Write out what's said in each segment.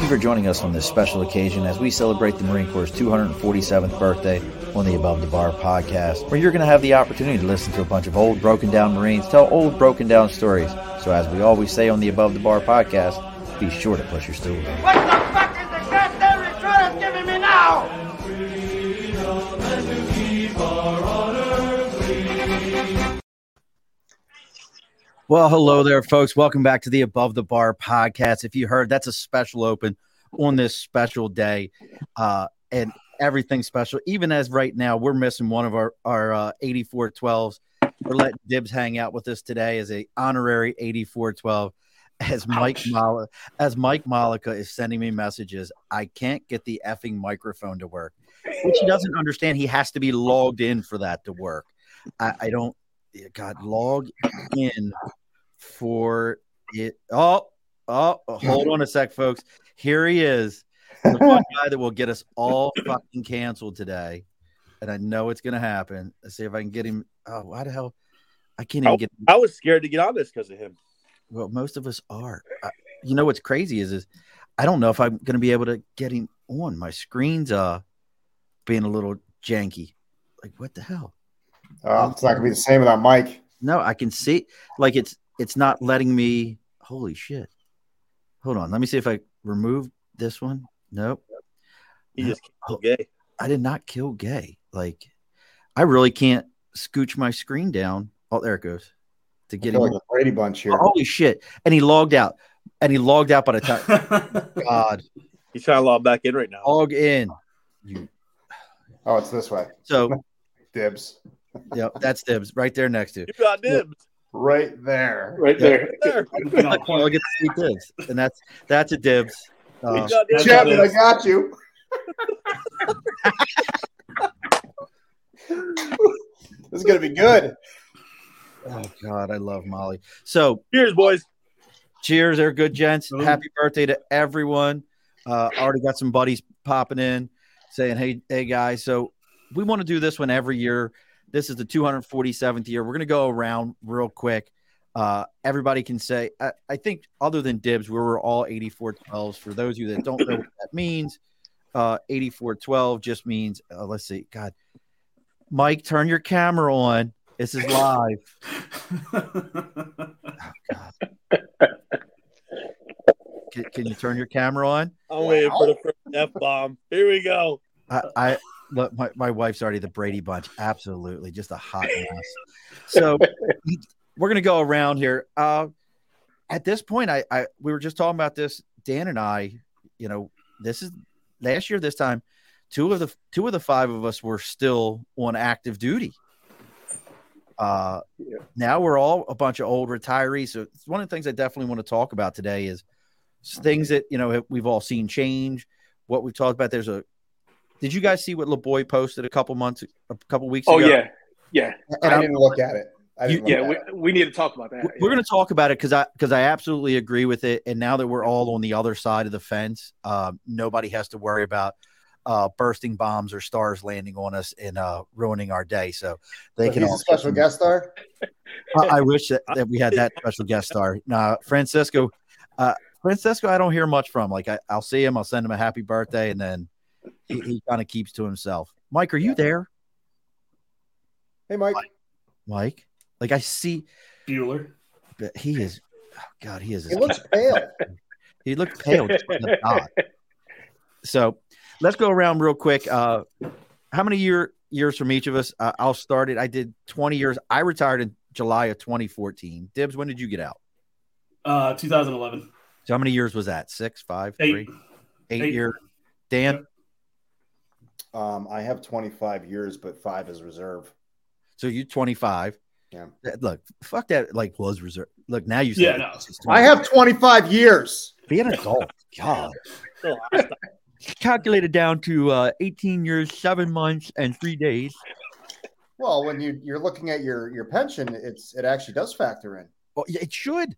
Thank you for joining us on this special occasion as we celebrate the Marine Corps' 247th birthday on the Above the Bar podcast, where you're going to have the opportunity to listen to a bunch of old, broken down Marines tell old, broken down stories. So, as we always say on the Above the Bar podcast, be sure to push your stool. Well, hello there, folks. Welcome back to the Above the Bar podcast. If you heard, that's a special open on this special day, uh, and everything special. Even as right now, we're missing one of our our uh, 8412s. We're letting Dibs hang out with us today as a honorary 8412. As Mike Mal- as Mike Malika is sending me messages, I can't get the effing microphone to work, which he doesn't understand. He has to be logged in for that to work. I, I don't. God, log in for it. Oh, oh, hold on a sec, folks. Here he is, the one guy that will get us all fucking canceled today, and I know it's gonna happen. Let's see if I can get him. Oh, why the hell? I can't even I, get. I was scared to get on this because of him. Well, most of us are. I, you know what's crazy is, is I don't know if I'm gonna be able to get him on. My screen's uh being a little janky. Like what the hell? Oh, it's not gonna be the same without Mike. No, I can see like it's it's not letting me. Holy shit! Hold on, let me see if I remove this one. Nope, He just Oh. killed gay. I did not kill gay. Like I really can't scooch my screen down. Oh, there it goes. To get him. like a Brady bunch here. Holy shit! And he logged out. And he logged out by the time. God, He's trying to log back in right now. log in. You. Oh, it's this way. So, Dibs. yeah, that's dibs right there next to. You got dibs. Right there. right there. There. Looking on I'll get to see dibs, and that's that's a dibs. Uh, You got dibs. Chapman, I got you. this is gonna be good. oh God, I love Molly. So Cheers, boys. cheers, they're good gents. Boom. Happy birthday to everyone. Uh, already got some buddies popping in saying, "Hey, hey guys." So we want to do this one every year. This is the 247th year. We're gonna go around real quick. Uh, everybody can say, I, I think, other than dibs, we were all 8412s. For those of you that don't know what that means, uh, 8412 just means, uh, let's see, God, Mike, turn your camera on. This is live. oh, Can, can you turn your camera on? I'm waiting for the first F bomb. Here we go. I, I look, my, my wife's already the Brady Bunch. Absolutely. Just a hot mess. So we're going to go around here. Uh, at this point, I, I, we were just talking about this, Dan and I, you know, this is last year, this time, two of the, two of the five of us were still on active duty. Uh, now we're all a bunch of old retirees. So it's one of the things I definitely want to talk about today is things that, you know, we've all seen change. What we've talked about, there's a, did you guys see what LeBoy posted a couple months, a couple weeks ago? oh ago? yeah, yeah, And I I'm- didn't look at it. I didn't yeah. We, we need to talk about that. we're yeah. going to talk about it because I because I absolutely agree with it. And now that we're all on the other side of the fence, um, nobody has to worry about uh, bursting bombs or stars landing on us and uh, ruining our day. So they So can. he's all a special guest star. I, I wish that, that we had that special guest star. Nah, Francisco. Uh, Francisco, I don't hear much from. Like I, I'll see him, I'll send him a happy birthday, and then he, he kind of keeps to himself. Mike, are you there? Hey, Mike. Mike, like I see, Bueller. but he is. Oh God, he is. He looks pale. He looked pale. just like a dot. So let's go around real quick. Uh, how many year years from each of us? Uh, I'll start it. I did 20 years. I retired in July of 2014. Dibs, when did you get out? Uh, 2011. So how many years was that? Six, five, Eight. three, eight Eight. year. Dan, Um, I have 25 years, but five is reserve. so you 25. Yeah. Look, fuck that. Like was reserve. Look, now you Yeah, no. I have 25 years. be an adult. God. I stopped. Calculated down to uh, 18 years, seven months, and three days. Well, when you you're looking at your your pension, it's it actually does factor in. Well, it should.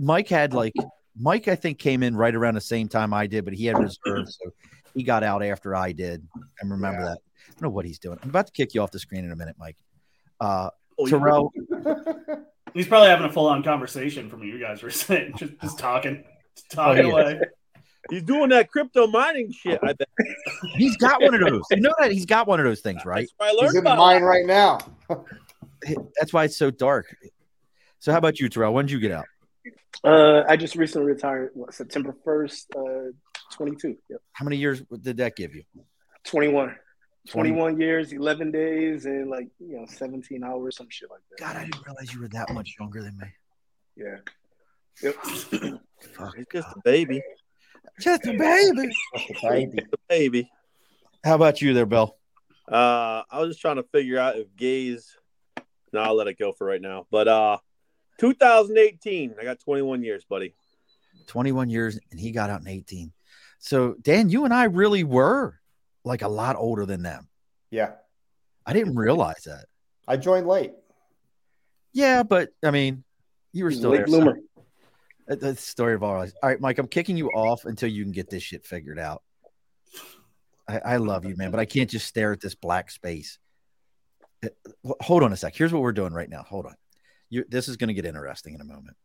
Mike had like Mike, I think, came in right around the same time I did, but he had reserves, so he got out after I did. I remember Yeah. that. I don't know what he's doing. I'm about to kick you off the screen in a minute, Mike. Uh, Oh, you- Terrell, He's probably having a full on conversation from what you guys were saying, just, just talking, just talking Oh, yeah. away. He's doing that crypto mining shit. I bet. He's got one of those. You know that he's got one of those things, right? That's where I learned He's in the mine right now. That's why it's so dark. So, how about you, Terrell? When did you get out? Uh, I just recently retired. What, September first, uh, twenty two. Yep, How many years did that give you? 21. 21 years, eleven days, and like you know, seventeen hours, some shit like that. God, I didn't realize you were that much younger than me. Yeah. Yep. Fuck. He's just a baby. Just a baby. Baby. Just a baby. How about you there, Bill? Uh, I was just trying to figure out if gays. No, I'll let it go for right now. But uh, 2018, I got 21 years, buddy. 21 years and he got out in 18. So, Dan, you and I really were like a lot older than them. Yeah. I didn't realize that. I joined late. Yeah, but I mean, you were still Late there. bloomer. So, that's the story of our lives. All right, Mike, I'm kicking you off until you can get this shit figured out. I, I love you, man, but I can't just stare at this black space. Uh, Hold on a sec. Here's what we're doing right now. Hold on. You, this is going to get interesting in a moment.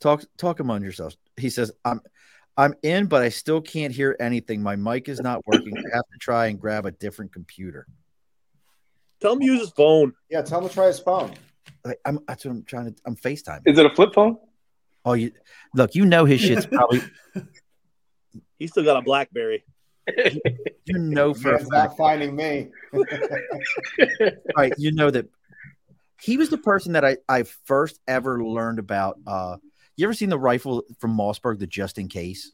Talk, talk among yourselves. He says, "I'm, I'm in, but I still can't hear anything. My mic is not working. I have to try and grab a different computer. Tell him to use his phone. Yeah, tell him to try his phone. Like, I'm, that's what I'm trying to. I'm Facetime. Is it a flip phone? Oh, you look. You know his shit's probably. He's still got a BlackBerry. You know for a Man's fact. not finding me. right you know that he was the person that I, I first ever learned about uh you ever seen the rifle from mossberg the just in case?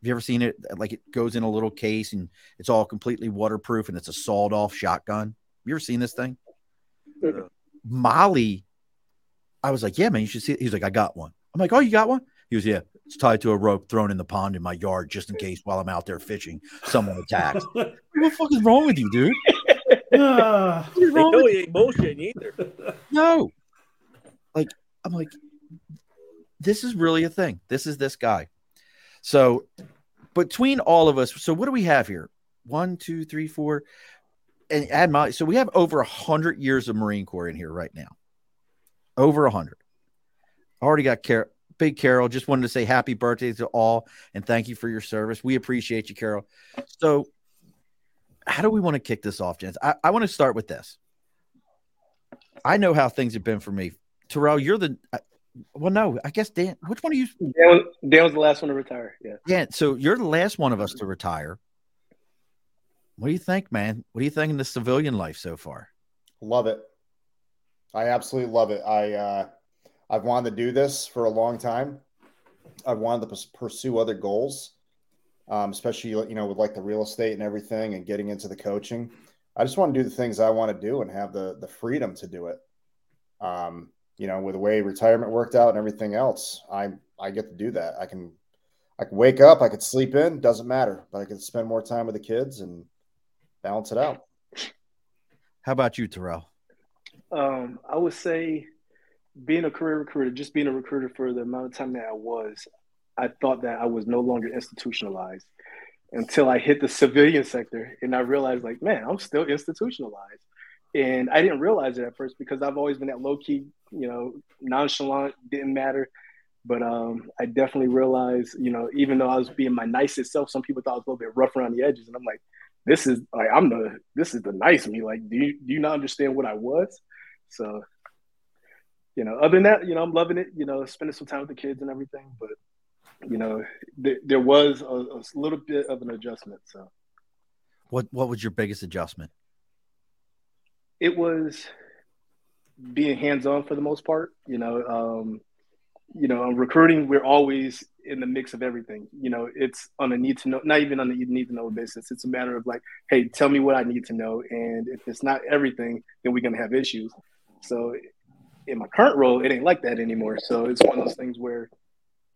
Have you ever seen it? Like it goes in a little case and it's all completely waterproof and it's a sawed off shotgun you ever seen this thing? Molly i was like yeah man you should see it. He's like i got one. I'm like oh you got one? He was yeah it's tied to a rope thrown in the pond in my yard just in case while i'm out there fishing someone attacks. What the fuck is wrong with you dude What is They wrong know he ain't bullshitting either. No. Like, I'm like, this is really a thing. This is this guy. So, between all of us, so what do we have here? One, two, three, four, and add my. So we have over a hundred years of Marine Corps in here right now. Over a hundred. Already got Carol, Big Carol. Just wanted to say happy birthday to all and thank you for your service. We appreciate you, Carol. So, how do we want to kick this off, gents? I, I want to start with this. I know how things have been for me. Terrell, you're the uh, well, no, I guess Dan. Which one are you? Dan, was, Dan was the last one to retire. Yeah. Yeah. So you're the last one of us to retire. What do you think, man? What do you think in the civilian life so far? Love it. I absolutely love it. I uh, I've wanted to do this for a long time. I've wanted to pursue other goals, um, especially you know with like the real estate and everything, and getting into the coaching. I just want to do the things I want to do and have the the freedom to do it. Um, you know, with the way retirement worked out and everything else, I I get to do that. I can I can wake up, I could sleep in, doesn't matter, but I can spend more time with the kids and balance it out. How about you, Terrell? Um, I would say being a career recruiter, just being a recruiter for the amount of time that I was, I thought that I was no longer institutionalized until I hit the civilian sector and I realized like, man, I'm still institutionalized. And I didn't realize it at first because I've always been that low key, you know, nonchalant, didn't matter. But um, I definitely realized, you know, even though I was being my nicest self, some people thought I was a little bit rough around the edges. And I'm like, this is like I'm the this is the nice me. Like, do you do you not understand what I was? So, you know, other than that, you know, I'm loving it. You know, spending some time with the kids and everything. But you know, th- there was a, a little bit of an adjustment. So What What was your biggest adjustment? it was being hands on for the most part. You know, um, you know, recruiting, we're always in the mix of everything. You know, it's on a need to know, not even on a need to know basis. It's a matter of like, hey, tell me what I need to know, and if it's not everything, then we're gonna have issues. So, in my current role, it ain't like that anymore. So it's one of those things where,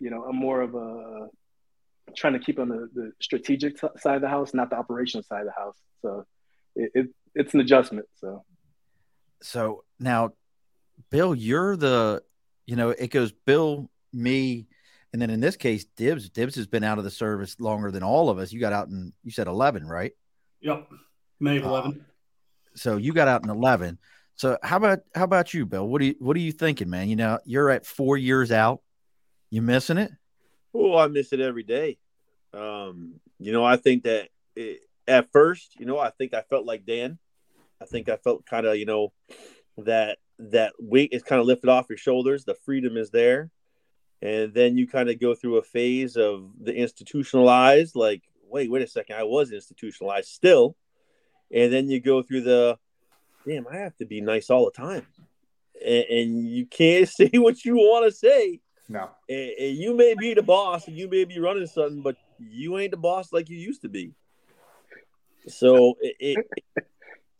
you know, I'm more of a trying to keep on the, the strategic t- side of the house, not the operational side of the house. So it, it it's an adjustment. So. So now, Bill, you're the, you know, it goes Bill, me, and then in this case, Dibs. Dibs has been out of the service longer than all of us. You got out in, you said 11, right? Yep. May of Uh, 11. So you got out in 11. So how about how about you, Bill? What do you what are you thinking, man? You know, you're at four years out. You missing it? Oh, I miss it every day. Um, you know, I think that it, at first, you know, I think I felt like Dan. I think I felt kind of, you know, that that weight is kind of lifted off your shoulders. The freedom is there, and then you kind of go through a phase of the institutionalized. Like, wait, wait a second, I was institutionalized still, and then you go through the, damn, I have to be nice all the time, and, and you can't say what you want to say. No. And, and you may be the boss, and you may be running something, but you ain't the boss like you used to be. So it, it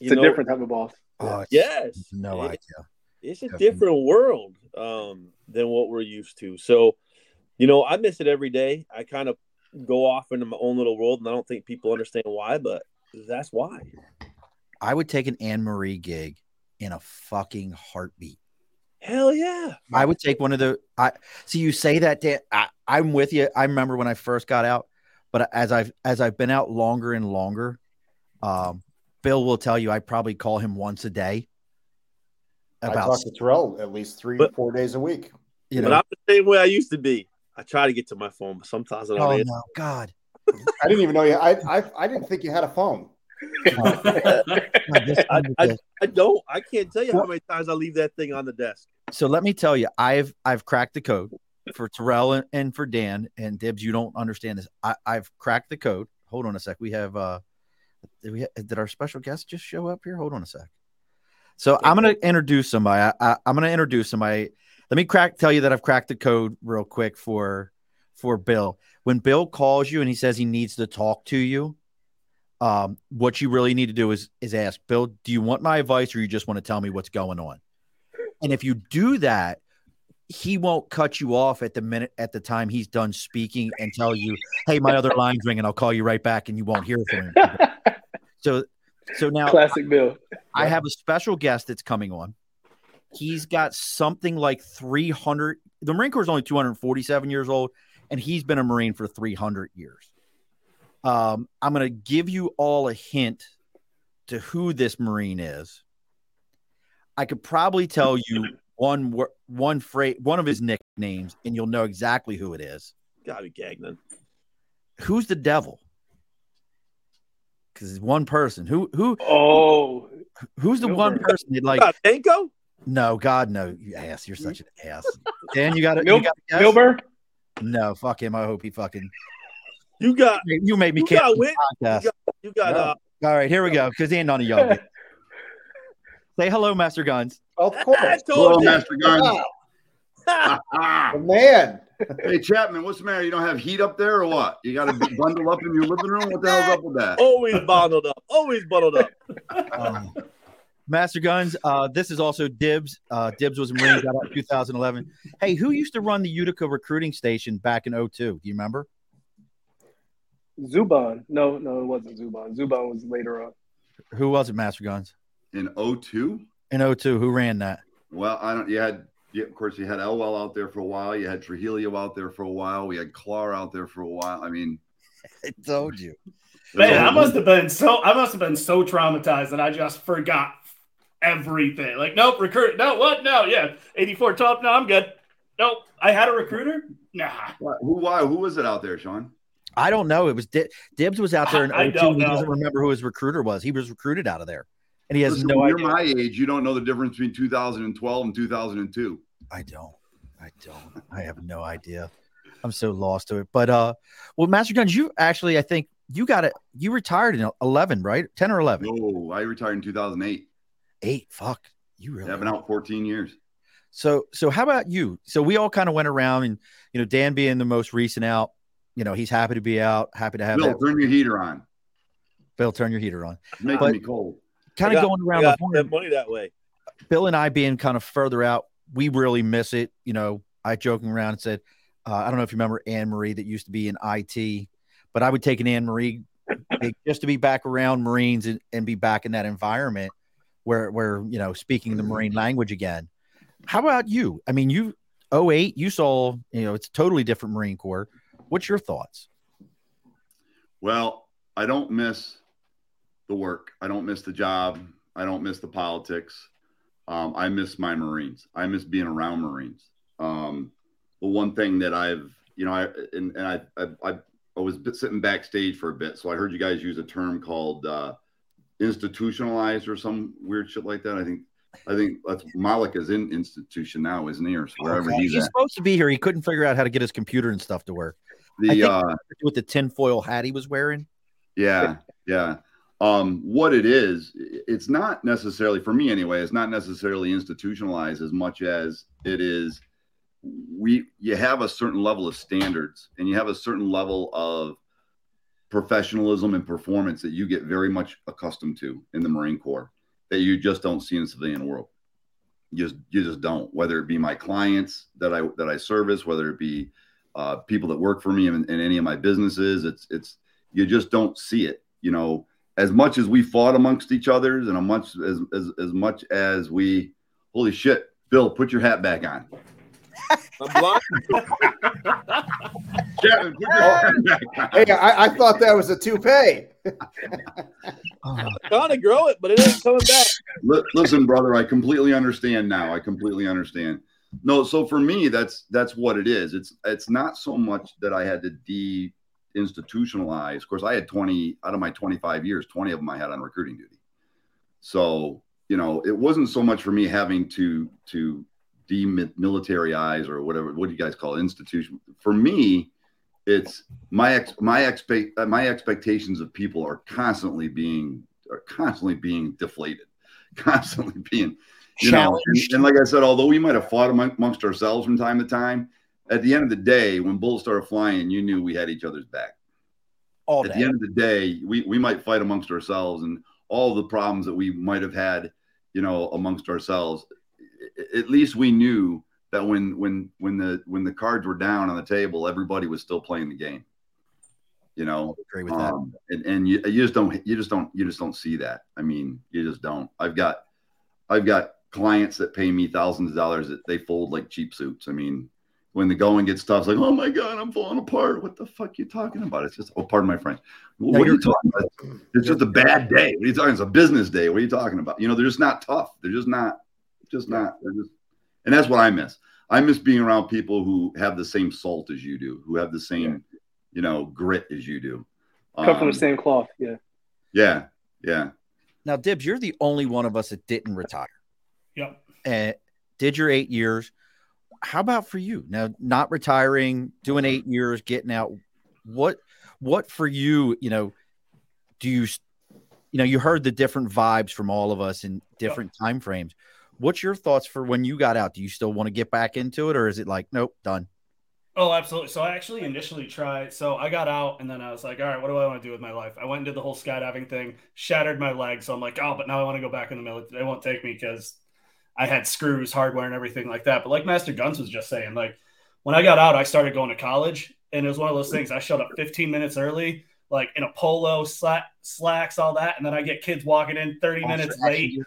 you It's a know, different type of boss. Oh, Yes, No It- idea. It's a Definitely. different world um, than what we're used to. So, you know, I miss it every day. I kind of go off into my own little world, and I don't think people understand why, but that's why. I would take an Anne Marie gig in a fucking heartbeat. Hell yeah! I would take one of the. I see you say that. Dan, I, I'm with you. I remember when I first got out, but as I've as I've been out longer and longer, um, Bill will tell you I probably call him once a day. I talk to Terrell at least three, But- four days a week. you know, But. I'm the same way I used to be. I try to get to my phone, but sometimes I don't. Oh answer. no, God! I didn't even know you. I, I I didn't think you had a phone. I, I, I don't. I can't tell you how many times I leave that thing on the desk. so let me tell you, I've I've cracked the code for Terrell and, and for Dan and Dibs. You don't understand this. I, I've cracked the code. Hold on a sec. We have uh, did we did our special guest just show up here? Hold on a sec. So I'm gonna introduce somebody. I, I'm gonna introduce somebody. Let me crack tell you that I've cracked the code real quick for for Bill. When Bill calls you and he says he needs to talk to you, um, what you really need to do is is ask Bill, do you want my advice or you just want to tell me what's going on? And if you do that, he won't cut you off at the minute at the time he's done speaking and tell you, "Hey, my other line's ringing. I'll call you right back," and you won't hear from him. so, so now Classic Bill. I have a special guest that's coming on. He's got something like 300. The Marine Corps is only 247 years old, and he's been a Marine for 300 years. Um, I'm going to give you all a hint to who this Marine is. I could probably tell you one one phrase, one of his nicknames, and you'll know exactly who it is. Gotta be Gagnon. Who's the devil? Because it's one person. Who who Oh, who's the one person that like? Danko? No, God, no, you ass. You're such an ass. Dan, you got it. Mil- You a guess? Milburn. No, fuck him. I hope he fucking. You got You made me You cancel got the wit. podcast. you got No. uh All right, here we go. Because he ain't none of y'all. Say hello, Master Guns. Of course, Hello, told you. Master Guns. Wow, the man. hey, Chapman, what's the matter? You don't have heat up there or what? You got to be bundled up in your living room? What the hell's up with that? Always bundled up. Always bundled up. Um, Master Guns. Uh, this is also Dibs. Uh, Dibs was a Marine, got out in 2011. Hey, who used to run the Utica recruiting station back in 02? Do you remember? Zuban. No, no, it wasn't Zuban. Zuban was later on. Who was it, Master Guns? In 02? In 02, who ran that? Well, I don't. You had, yeah, of course, you had Elwell out there for a while. You had Trujillo out there for a while. We had Clar out there for a while. I mean, I told you. Man, I must have been so I must have been so traumatized that I just forgot everything. Like, nope, recruit. No, what? No, yeah, eighty four top. No, I'm good. Nope, I had a recruiter. Nah, Who? Why? Who was it out there, Sean? I don't know. It was Di- Dibs was out there in I 02. don't He know. doesn't remember who his recruiter was. He was recruited out of there, and he has Listen, no when idea. you're my age. You don't know the difference between 2012 and 2002. I don't. I don't. I have no idea. I'm so lost to it. But uh, well, Master Guns, you actually, I think you got it. You retired in 11, right? 10 or 11? No, I retired in 2008. Eight. Fuck. You really? I've been out 14 years. So, so how about you? So we all kind of went around, and you know, Dan being the most recent out, you know, he's happy to be out, happy to have Bill, that. turn your heater on. Bill, turn your heater on. It's making But- me cold. Kind of going around the got horn. money that way. Bill and I being kind of further out, we really miss it. You know, I joking around and said, uh, I don't know if you remember Anne Marie that used to be in IT, but I would take an Anne Marie just to be back around Marines and, and be back in that environment where, where, you know, speaking the Marine language again. How about you? I mean, you, 08, you saw, you know, it's a totally different Marine Corps. What's your thoughts? Well, I don't miss the work. I don't miss the job. I don't miss the politics. Um, I miss my Marines. I miss being around Marines. Um, the one thing that I've, you know, I and, and I, I, I I was sitting backstage for a bit, so I heard you guys use a term called uh, institutionalized or some weird shit like that. I think I think that's Malik is in institution now, isn't he, or wherever Okay. he's He's supposed to be here. He couldn't figure out how to get his computer and stuff to work. The uh, With the tinfoil hat he was wearing. Yeah, yeah. Um, what it is, it's not necessarily for me anyway. It's not necessarily institutionalized as much as it is. We you have a certain level of standards, and you have a certain level of professionalism and performance that you get very much accustomed to in the Marine Corps that you just don't see in the civilian world. You just you just don't. Whether it be my clients that I that I service, whether it be uh, people that work for me in, in any of my businesses, it's it's you just don't see it. You know, as much as we fought amongst each other, and as much as as, as much as we, holy shit, Bill, put your hat back on. I'm blind. Chapman, put your hat. Hey, I, I thought that was a toupee. trying to grow it, but it ain't coming back. Li- listen, brother, I completely understand now. I completely understand. No, so for me, that's that's what it is. It's it's not so much that I had to de institutionalize. Of course, I had 20 out of my 25 years, 20 of them I had on recruiting duty. So, you know, it wasn't so much for me having to to demilitarize or whatever what do you guys call it, institution. For me, it's my ex my expect my expectations of people are constantly being are constantly being deflated, constantly being you know. And, and like I said, although we might have fought amongst ourselves from time to time, at the end of the day, when bullets started flying, you knew we had each other's back. All At day. the end of the day, we we might fight amongst ourselves and all the problems that we might have had, you know, amongst ourselves. At least we knew that when when when the when the cards were down on the table, everybody was still playing the game. You know, I agree with that. um, and, and you, you just don't you just don't you just don't see that i mean you just don't i've got i've got clients that pay me thousands of dollars that they fold like cheap suits. I mean when the going gets tough it's like oh my god i'm falling apart. What the fuck you talking about? It's just oh pardon my french. No, what are you talking about? it's just a bad day. What are you talking it's a business day. What are you talking about? You know they're just not tough. They're just not just not they're just and that's what i miss. I miss being around people who have the same salt as you do who have the same you know grit as you do. Come from Um, the same cloth. Yeah. yeah, yeah. Now, Dibs, you're the only one of us that didn't retire Yep. and did your eight years. How about for you now? Not retiring, doing eight years, getting out. What, what for you? You know, do you, you know, you heard the different vibes from all of us in different time frames. What's your thoughts for when you got out? Do you still want to get back into it, or is it like, nope, done? Oh, absolutely. So I actually initially tried. So I got out and then I was like, all right, what do I want to do with my life? I went and did the whole skydiving thing, shattered my leg. So I'm like, oh, but now I want to go back in the military. They won't take me because I had screws, hardware, and everything like that. But like Master Guns was just saying, like when I got out, I started going to college and it was one of those things. I showed up 15 minutes early, like in a polo, slack, slacks, all that. And then I get kids walking in 30 minutes late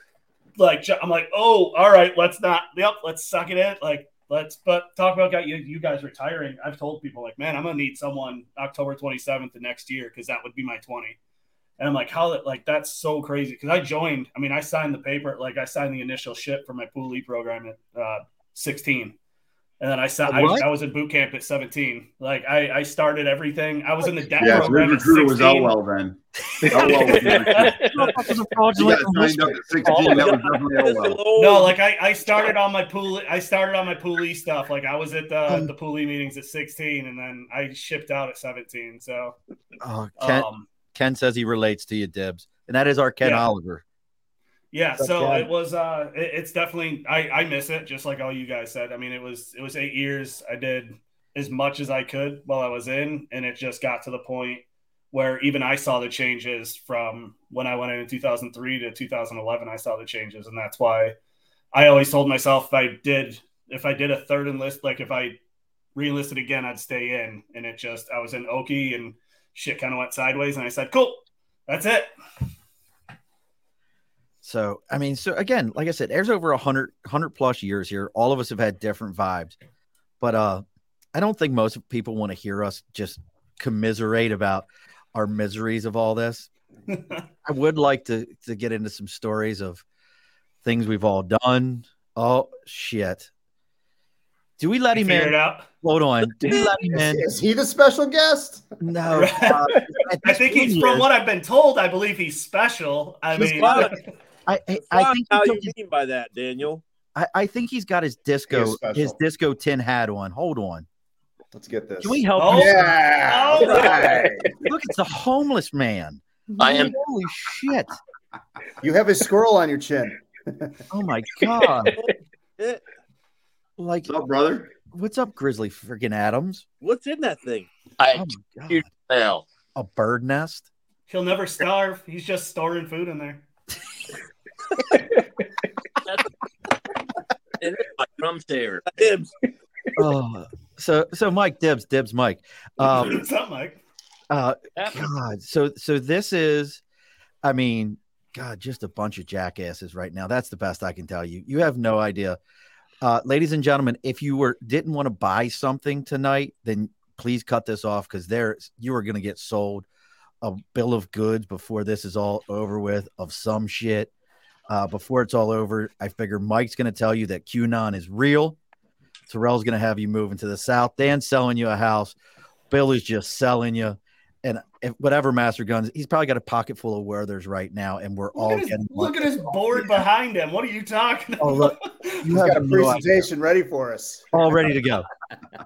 like I'm like, oh, all right, let's not. Yep, let's suck it in. Like, let's. But talk about got you, you guys retiring. I've told people like, man, I'm gonna need someone October 27th the next year because that would be my 20. And I'm like, how that like that's so crazy because I joined. I mean, I signed the paper, like I signed the initial shit for my pool E program at uh, 16. And then I, sa- I, I was in boot camp at 17. Like I, I started everything. I was in the debt Yeah, program your at recruiter was Elwell then. Elwell with your recruiter. You got signed up at 16. That was definitely out. No, like I, I started on my pool. I started on my poolee stuff. Like I was at the the poolee meetings at 16, and then I shipped out at 17. So, Oh, Ken, um, Ken says he relates to you, Dibs, and that is our Ken Yeah. Oliver. yeah. So Okay. it was. Uh, it- it's definitely. I I miss it, just like all you guys said. I mean, it was it was eight years. I did as much as I could while I was in, and it just got to the point where even I saw the changes from when I went in in 2003 to 2011. I saw the changes, and that's why I always told myself if I did if I did a third enlist, like if I re-enlisted again, I'd stay in. And it just I was in Okie and shit kind of went sideways, and I said, "Cool, that's it." So, I mean, so again, like I said, there's over a hundred, hundred plus years here. All of us have had different vibes, but uh, I don't think most people want to hear us just commiserate about our miseries of all this. I would like to to get into some stories of things we've all done. Oh shit! Do we let You him figure in? it out. Hold on. Do we let him Is, in? is he the special guest? No. uh, at I think he's he from what I've been told. I believe he's special. I Just mean, follow- I, I, I think how you mean by that, Daniel? I, I think he's got his disco his disco tin hat on. Hold on. Let's get this. Can we help Oh. Yeah. Oh. right. Look, it's a homeless man. I am- Holy shit. You have a squirrel on your chin. Oh my god. Like What's up, brother? what's up, Grizzly freaking Adams? What's in that thing? I Oh my god. You- well, A bird nest? he'll never starve. He's just storing food in there. it is my drum saver. Dibs. Oh so so Mike Dibs, Dibs Mike. Um What's up, Mike? uh God. So so this is I mean, God, just a bunch of jackasses right now. That's the best I can tell you. You have no idea. Uh, ladies and gentlemen, if you were didn't want to buy something tonight, then please cut this off because there you are going to get sold a bill of goods before this is all over with of some shit. Uh, before it's all over, I figure Mike's going to tell you that QAnon is real. Terrell's going to have you moving to the south. Dan's selling you a house. Bill is just selling you. And if, whatever Master Guns, he's probably got a pocket full of Werthers right now, and we're all Look at, his, getting. look at his board behind him. What are you talking Oh, about? look. He's You have got a no idea. presentation ready for us. all ready to go,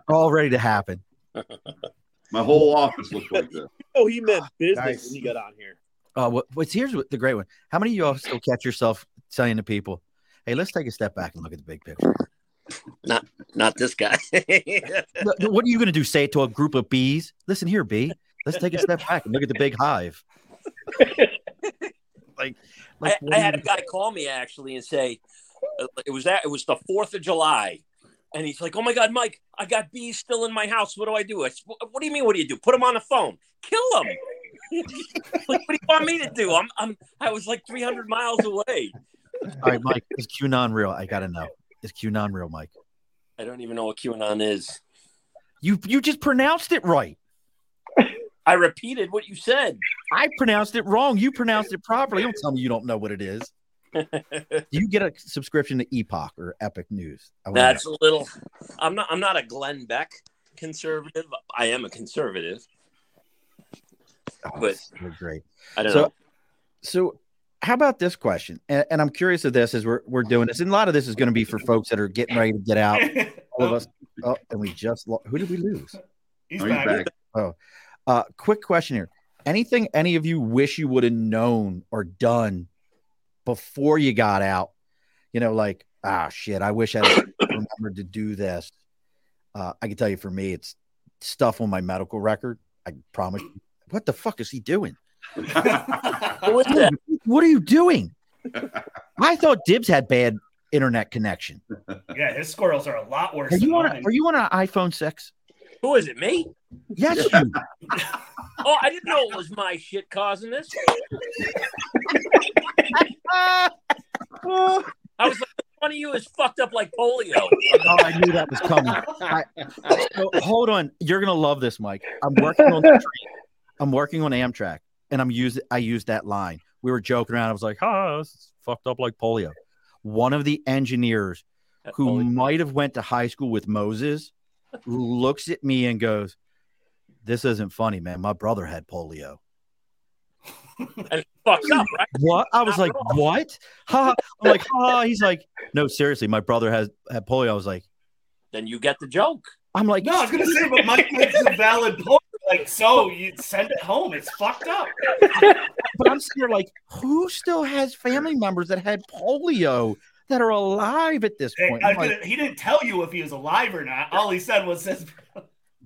all ready to happen. My whole office looks like this. Oh, he meant business Nice. when he got on here. Uh, what, what's here's what the great one. How many of y'all still catch yourself saying to people, "Hey, let's take a step back and look at the big picture." Not not this guy. What are you going to do? Say it to a group of bees? Listen here, bee. Let's take a step back and look at the big hive. like, I, like what I had a guy call me actually and say uh, it was that it was the Fourth of July, and he's like, "Oh my God, Mike, I got bees still in my house. What do I do?" I said, "What what do you mean? What do you do? Put them on the phone, kill them." like, what do you want me to do? I'm, I'm, I was like 300 miles away. All right, Mike. Is QAnon real? I gotta know. Is QAnon real, Mike? I don't even know what QAnon is. You you just pronounced it right. I repeated what you said. I pronounced it wrong. You pronounced it properly. Don't tell me you don't know what it is. You get a subscription to Epoch or Epic News? I wanna That's a little. I'm not. I'm not a Glenn Beck conservative. I am a conservative. know. Oh, but- so great. I don't So, know. so how about this question? And, and I'm curious of this as we're we're doing this, and a lot of this is going to be for folks that are getting ready to get out. All of us. Oh, and we just lo- who did we lose? He's Oh, he's back. back. Oh. Uh, quick question here. Anything any of you wish you would have known or done before you got out? You know, like, ah, shit, I wish I remembered to do this. Uh, I can tell you for me, it's stuff on my medical record. I promise. you. What the fuck is he doing? Who is that? What are you doing? I thought Dibs had bad internet connection. Yeah, his squirrels are a lot worse. Are you than on? A, mine. are you on an iPhone six? Who is it? Me? Yes, you. Oh, I didn't know it was my shit causing this. I was like, one of you is fucked up like polio. Oh, I knew that was coming. I, so, hold on, you're gonna love this, Mike. I'm working on the train. I'm working on Amtrak, and I'm using. I used that line. We were joking around. I was like, "Oh, this is fucked up like polio." One of the engineers who might have went to high school with Moses looks at me and goes, "This isn't funny, man. My brother had polio." and fucked up, right? What? I was Not like, wrong. "What?" Ha! I'm like, "Ha!" He's like, "No, seriously, my brother has had polio." I was like, Then you get the joke. "I'm like, No, I was gonna say, but Mike makes a valid point. Like, so you send it home. It's fucked up. But I'm scared, like, who still has family members that had polio that are alive at this point? I I'm like, he didn't tell you if he was alive or not. All he said was his.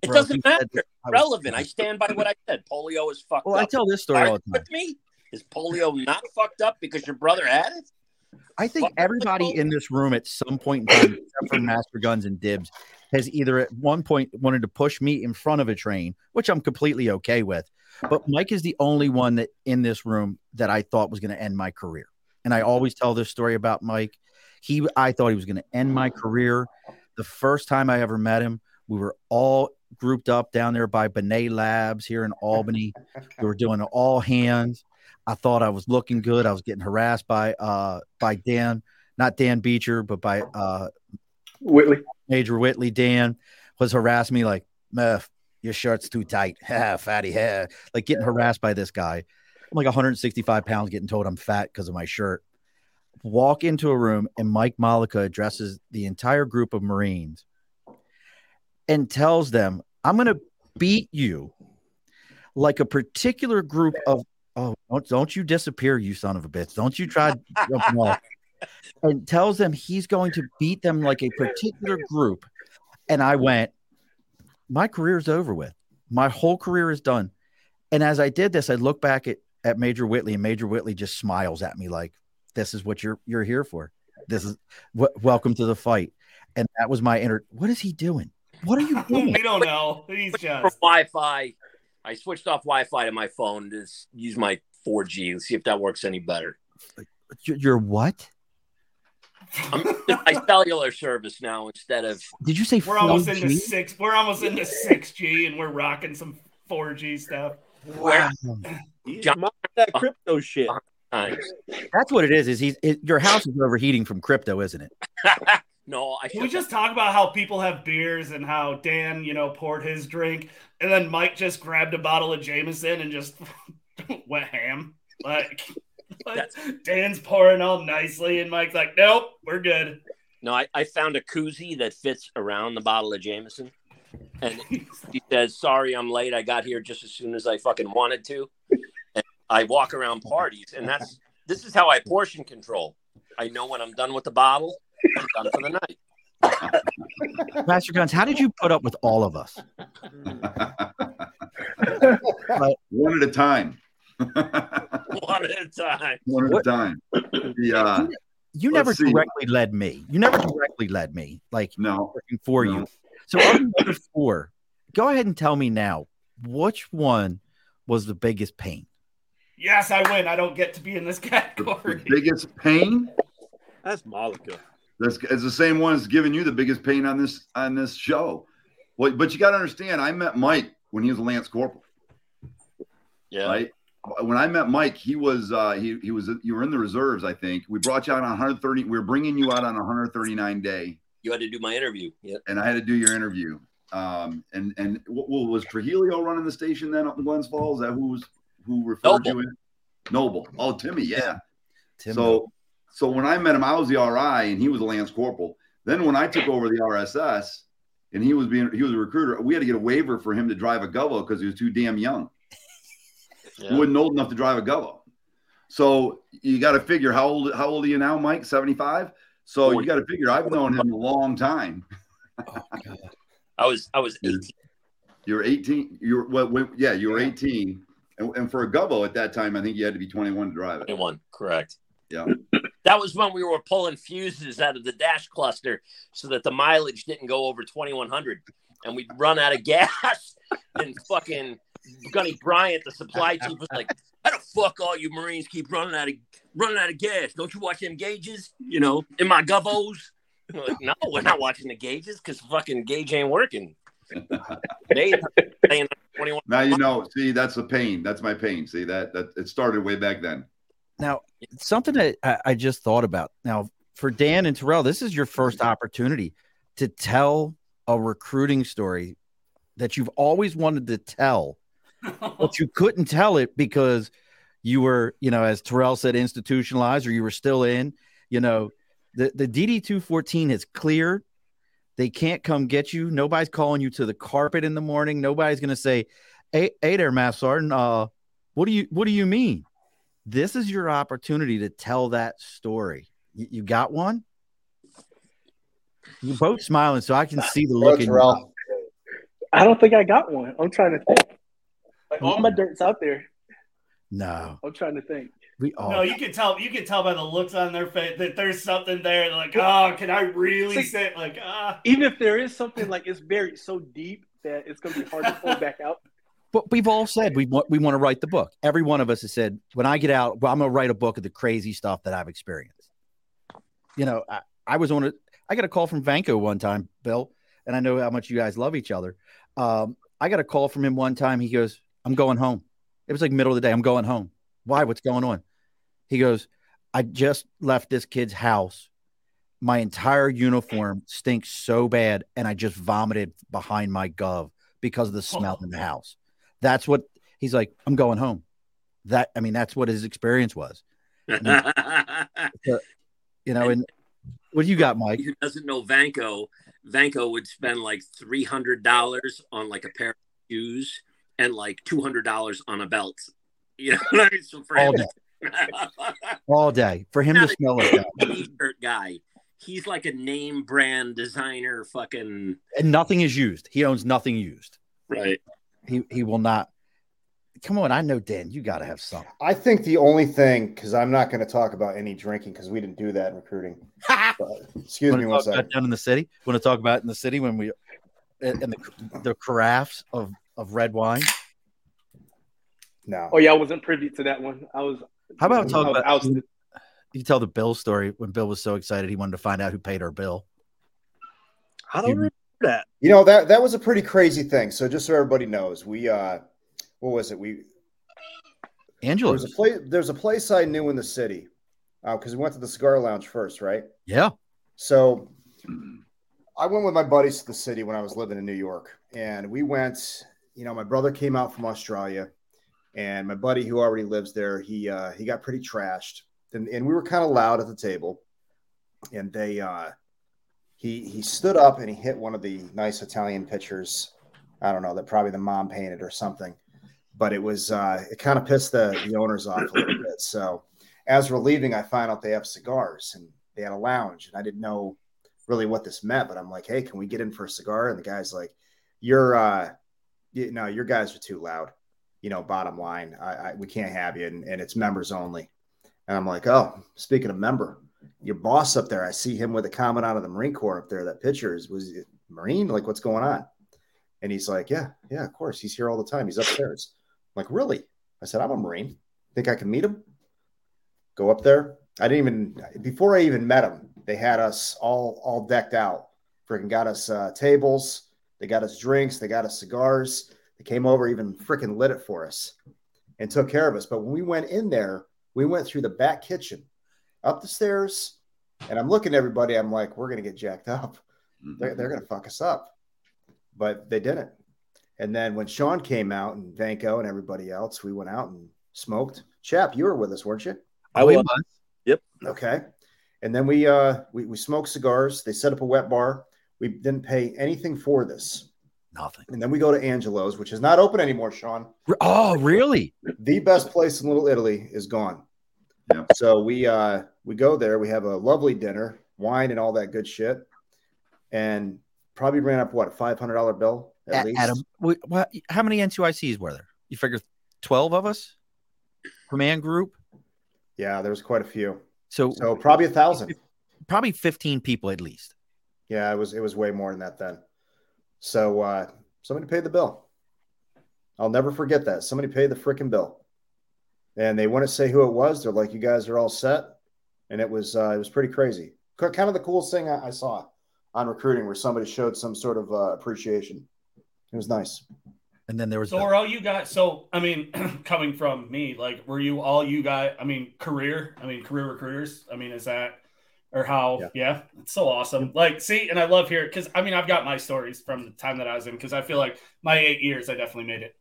It bro, doesn't matter. that I was- Relevant. I stand by what I said. Polio is fucked up. Well, I tell this story all the time. with me? Is polio not fucked up because your brother had it? I think Fuck. everybody in this room at some point in time, except for Master Guns and Dibs, has either at one point wanted to push me in front of a train, which I'm completely okay with. But Mike is the only one that in this room that I thought was going to end my career. And I always tell this story about Mike. He, I thought he was going to end my career. The first time I ever met him, we were all grouped up down there by Benet Labs here in Albany. we were doing all hands. I thought I was looking good. I was getting harassed by uh by Dan, not Dan Beecher, but by uh Whitley. Major Whitley Dan was harassing me like, Murph, your shirt's too tight. Ha, fatty hair. Like getting harassed by this guy. I'm like 165 pounds getting told I'm fat because of my shirt. Walk into a room and Mike Malika addresses the entire group of Marines and tells them, I'm going to beat you like a particular group of, oh, don't, don't you disappear, you son of a bitch. Don't you try jumping off. And tells them he's going to beat them like a particular group. And I went, my career's over with. My whole career is done. And as I did this, I look back at, at Major Whitley, and Major Whitley just smiles at me like, this is what you're you're here for. This is what welcome to the fight. And that was my inner what is he doing? What are you doing? we don't know. He's just Wi-Fi, I switched off Wi-Fi to my phone to use my 4G. Let's see if that works any better. You're, you're what? I'm my cellular service now instead of Did you say we're almost into six. We're almost into six G, and we're rocking some four G stuff. Wow. He's John- that crypto shit. Times. That's what it is. Is he's it, your house is overheating from crypto, isn't it? no, I Can we just talk about how people have beers and how Dan, you know, poured his drink, and then Mike just grabbed a bottle of Jameson and just went ham? Like, like Dan's pouring all nicely, and Mike's like, "Nope, we're good." No, I, I found a koozie that fits around the bottle of Jameson. And he says, Sorry, I'm late. I got here just as soon as I fucking wanted to. And I walk around parties, and that's this is how I portion control. I know when I'm done with the bottle, I'm done for the night. Master Guns, how did you put up with all of us? One at a time. One at a time. One at What- a time. The, uh, You never see. directly led me. You never directly led me, like no, working for No. you. So of the other four, go ahead and tell me now, which one was the biggest pain? Yes, I win. I don't get to be in this category. the biggest pain. That's Malika. That's it's the same one that's giving you the biggest pain on this on this show. Well, but you got to understand, I met Mike when he was a Lance Corporal. Yeah. Right. When I met Mike, he was uh, he he was you were in the reserves, I think. We brought you out on 130. We were bringing you out on 139 day, You had to do my interview. Yeah. and I had to do your interview. Um, and and what, what was Trujillo running the station then up in Glens Falls? Is that who was who referred Noble. you in? Noble. Oh, Timmy, yeah. Tim, So, so when I met him, I was the RI and he was a Lance Corporal. Then when I took over the RSS and he was being he was a recruiter, we had to get a waiver for him to drive a Govo because he was too damn young. He wasn't old enough to drive a Govo. So you got to figure how old how old are you now, Mike? Seventy five. So you got to figure I've known him a long time. Oh, I was I was 18. You're 18. You're well, yeah, you were 18. And, and for a Govo at that time, I think you had to be 21 to drive it. 21, correct. Yeah. That was when we were pulling fuses out of the dash cluster so that the mileage didn't go over 2100 and we'd run out of gas. And fucking Gunny Bryant, the supply chief, was like, How the fuck all you Marines keep running out of running out of gas? Don't you watch them gauges? You know, in my govos? Like, no, we're not watching the gauges because fucking gauge ain't working. They saying 21. Now you know. See, that's the pain. That's my pain. See that that it started way back then. Now, something that I, I just thought about. Now, for Dan and Terrell, this is your first opportunity to tell a recruiting story that you've always wanted to tell, but you couldn't tell it because you were, you know, as Terrell said, institutionalized or you were still in. You know, the, the DD 214 has cleared. They can't come get you. Nobody's calling you to the carpet in the morning. Nobody's going to say, hey, hey there, Master Sergeant. Uh, what do you what do you mean? this is your opportunity to tell that story. You, you got one? You're both smiling, so I can see the look in your Terrell. I don't think I got one. I'm trying to think. Like all my dirt's out there. No, I'm trying to think. We all. No, you can tell. You can tell by the looks on their face that there's something there. Like, oh, can I really See- say? Like, ah, Even if there is something like it's buried so deep that it's gonna be hard to pull back out. but we've all said we want we want to write the book. Every one of us has said, when I get out, well, I'm going to write a book of the crazy stuff that I've experienced. You know, I, I was on a, I got a call from Vanko one time, Bill, and I know how much you guys love each other. Um, I got a call from him one time. He goes, I'm going home. It was like middle of the day. I'm going home. Why? What's going on? He goes, I just left this kid's house. my entire uniform stinks so bad, and I just vomited behind my gov because of the smell in the oh. house. That's what he's like. I'm going home. That I mean, that's what his experience was. You know, and what do you got, Mike? Who doesn't know Vanko? Vanko would spend like three hundred dollars on like a pair of shoes and like two hundred dollars on a belt. You know what I mean? For All him, day, all day for him to Not a smell like that, t-shirt guy. He's like a name brand designer, fucking and nothing is used. He owns nothing used. right. He he will not. Come on, I know Dan. You got to have some. I think the only thing, because I'm not going to talk about any drinking because we didn't do that in recruiting. But, excuse me to one talk about second. down in the city? Want to talk about in the city when we and and the the carafes of of red wine? No. Oh yeah, I wasn't privy to that one. I was. How about talk was about ousted. you can tell the Bill story when Bill was so excited he wanted to find out who paid our bill. I don't remember that. You know that that was a pretty crazy thing. So just so everybody knows, we uh, what was it? We Angela. was a place. There's a place I knew in the city because we went to the cigar lounge first, right? Yeah. So I went with my buddies to the city when I was living in New York, and we went. You know, my brother came out from Australia, and my buddy who already lives there, he uh, he got pretty trashed, and, and we were kind of loud at the table, and they uh, he he stood up and he hit one of the nice Italian pictures. I don't know that probably the mom painted or something, but it was uh, it kind of pissed the the owners off a little bit. So as we're leaving, I find out they have cigars and they had a lounge, and I didn't know really what this meant, but I'm like, hey, can we get in for a cigar? And the guy's like, you're uh, you, no, your guys are too loud. You know, bottom line, I, I we can't have you, and, and it's members only. And I'm like, oh, speaking of member, your boss up there, I see him with a comment out of the Marine Corps up there. That picture is was Marine? Like, what's going on? And he's like, yeah, yeah, of course. He's here all the time. He's upstairs. I'm like, really? I said, I'm a Marine. Think I can meet him? Go up there. I didn't even before I even met him. They had us all all decked out. Freaking got us uh, tables. They got us drinks. They got us cigars. They came over, even freaking lit it for us, and took care of us. But when we went in there, we went through the back kitchen, up the stairs, and I'm looking at everybody. I'm like, we're gonna get jacked up. They're, they're gonna fuck us up, but they didn't. And then when Sean came out and Vanko and everybody else, we went out and smoked. Chap, you were with us, weren't you? I was. was. Okay. And then we uh we, we smoked cigars. They set up a wet bar. We didn't pay anything for this. Nothing. And then we go to Angelo's, which is not open anymore, Sean. Oh, really? The best place in Little Italy is gone. Yeah. So we uh we go there, we have a lovely dinner, wine and all that good shit. And probably ran up what, five hundred dollar bill at A- least. Adam, we, what, how many NCOICs were there? You figure 12 of us? Command group? Yeah, there was quite a few. So, So probably a thousand. probably 15 people at least. Yeah, it was it was way more than that then. So uh somebody paid the bill. I'll never forget that. Somebody paid the freaking bill. And they wouldn't say who it was. They're like, you guys are all set. And it was uh it was pretty crazy. Kind of the coolest thing I, I saw on recruiting where somebody showed some sort of uh, appreciation. It was nice. And then there was So the- were all you guys? So I mean, coming from me, like, were you all you guys? I mean, career. I mean, career recruiters. I mean, is that or how? Yeah. Yeah, it's so awesome. Like, see, and I love hearing because I mean, I've got my stories from the time that I was in because I feel like my eight years, I definitely made it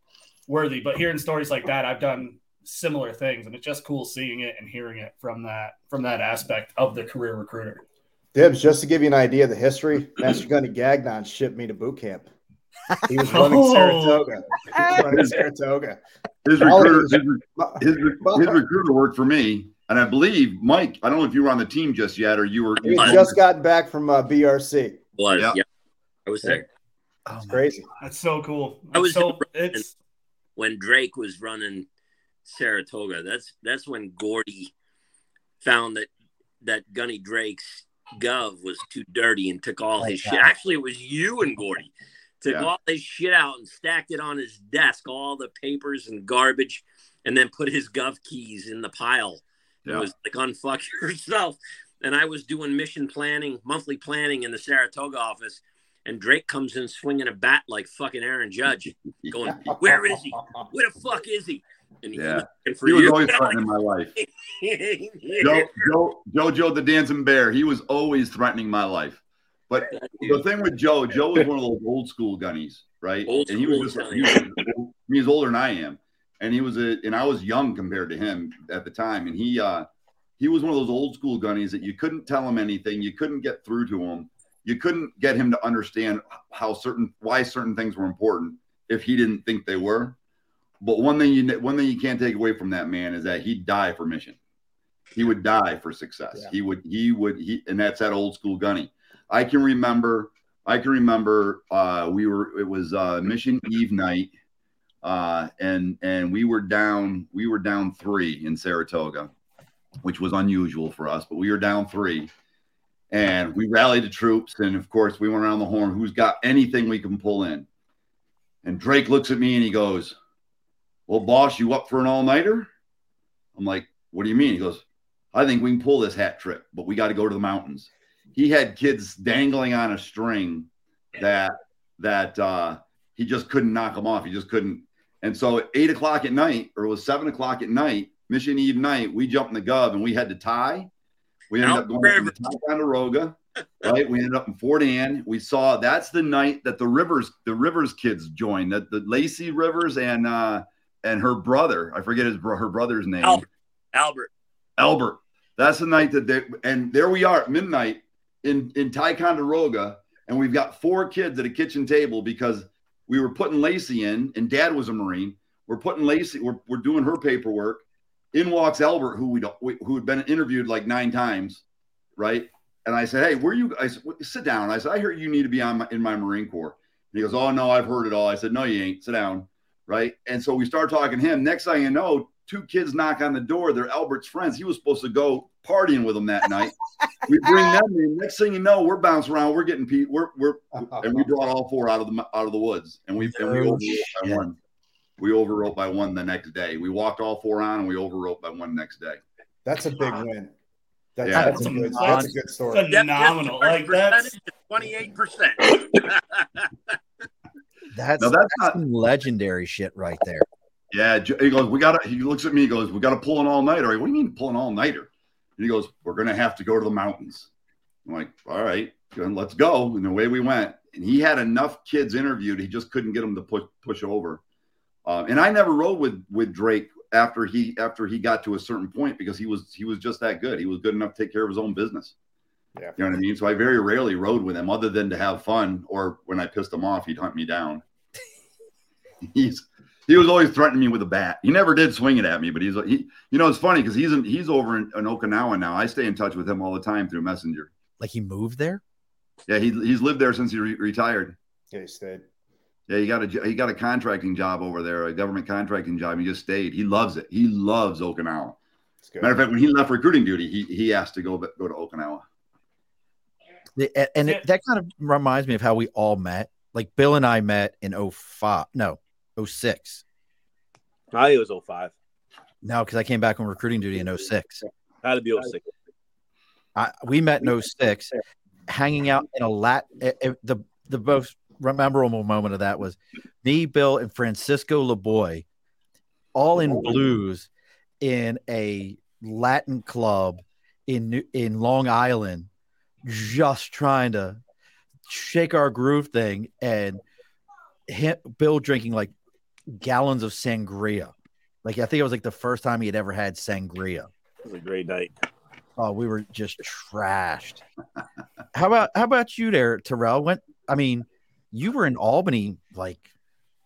worthy. But hearing stories like that, I've done similar things, and it's just cool seeing it and hearing it from that from that aspect of the career recruiter. Dibs, just to give you an idea of the history, Master Gunny Gagnon shipped me to boot camp. He was running Oh. Saratoga. He was running Saratoga. His recruiter, his, his, his recruiter worked for me, and I believe Mike. I don't know if you were on the team just yet, or you were. He had just gotten back from uh, BRC. Was Yeah. yeah. I was there oh It's my- crazy. That's so cool. I was so it's when Drake was running Saratoga. That's that's when Gordy found that that Gunny Drake's gov was too dirty and took all his shit. Actually, it was you and Gordy took Yeah. all his shit out and stacked it on his desk, all the papers and garbage, and then put his gov keys in the pile. It Yeah. was like unfuck yourself. And I was doing mission planning, monthly planning in the Saratoga office. And Drake comes in swinging a bat like fucking Aaron Judge, going, "Where is he? Where the fuck is he?" And he Yeah. was looking for He was always threatening my life. Joe, Joe, Jojo the dancing bear. He was always threatening my life. But the thing with Joe, Joe was one of those old school gunnies, right? Old and he was just he was, he's older than I am, and he was a and I was young compared to him at the time, and he uh he was one of those old school gunnies that you couldn't tell him anything, you couldn't get through to him, you couldn't get him to understand how certain why certain things were important if he didn't think they were. But one thing you one thing you can't take away from that man is that he'd die for mission. He would die for success. Yeah. He would he would he and that's that old school gunny. I can remember I can remember uh we were it was uh mission eve night uh and and we were down we were down 3 in Saratoga which was unusual for us but we were down 3 and we rallied the troops and of course we went around the horn who's got anything we can pull in? And Drake looks at me and he goes well boss you up for an all-nighter? I'm like what do you mean? He goes I think we can pull this hat trick but we got to go to the mountains. He had kids dangling on a string that that uh he just couldn't knock them off. He just couldn't and so at eight o'clock at night or it was seven o'clock at night mission eve night we jumped in the gov and we had to tie we ended Out up going to Ticonderoga, right? We ended up in Fort Ann. We saw that's the night that the Rivers, the Rivers kids joined. That the Lacey Rivers and uh and her brother, I forget his her brother's name, Albert. Albert. Albert. That's the night that they and there we are at midnight in in Ticonderoga, and we've got four kids at a kitchen table because we were putting Lacey in, and Dad was a Marine. We're putting Lacey. We're, we're doing her paperwork. In walks Albert, who we don't, who had been interviewed like nine times, right? And I said, "Hey, where you?" I said, "Sit down." I said, "I hear you need to be on my, in my Marine Corps." And he goes, "Oh no, I've heard it all." I said, "No, you ain't. Sit down." Right? And so we start talking to him. Next thing you know, two kids knock on the door. They're Albert's friends. He was supposed to go partying with them that night. we bring them in. Next thing you know, we're bouncing around. We're getting Pete. We're we're and we brought all four out of the out of the woods, and we and we overwrote by one. We overwrote by one the next day. We walked all four on, and we overwrote by one next day. That's a big win. That's, Yeah. that's, a good, a- that's a good story. Phenomenal. Like that's twenty-eight percent. That's, that's that's not- some legendary shit right there. Yeah, he goes. We got to. He looks at me. He goes, "We got to pull an all nighter." What do you mean pull an all nighter? And he goes, "We're gonna have to go to the mountains." I'm like, "All right, let's go." And away we went. And he had enough kids interviewed. He just couldn't get them to push push over. Uh, and I never rode with with Drake after he after he got to a certain point because he was he was just that good. He was good enough to take care of his own business. Yeah. You know what I mean? So I very rarely rode with him other than to have fun or when I pissed him off, he'd hunt me down. he's he was always threatening me with a bat. He never did swing it at me, but he's he you know it's funny because he's in, he's over in, in Okinawa now. I stay in touch with him all the time through Messenger. Like he moved there. Yeah, he he's lived there since he re- retired. Yeah, he stayed. Yeah, he got a j- he got a contracting job over there, a government contracting job. He just stayed. He loves it. He loves Okinawa. Good. Matter of fact, when he left recruiting duty, he he asked to go go to Okinawa. The- And it, that kind of reminds me of how we all met. Like Bill and I met in 05. No, 06. I think it was 05. No, because I came back on recruiting duty in 06. Had to be 06. I, we met in 06, hanging out in a lat. eh, eh, the the most memorable moment of that was me, Bill, and Francisco LeBoy, all in blues, in a Latin club in in Long Island, just trying to shake our groove thing, and him, Bill drinking like gallons of sangria. Like I think it was like the first time he had ever had sangria. It was a great night. Oh, we were just trashed. how about how about you there, Terrell? When I mean, you were in Albany, like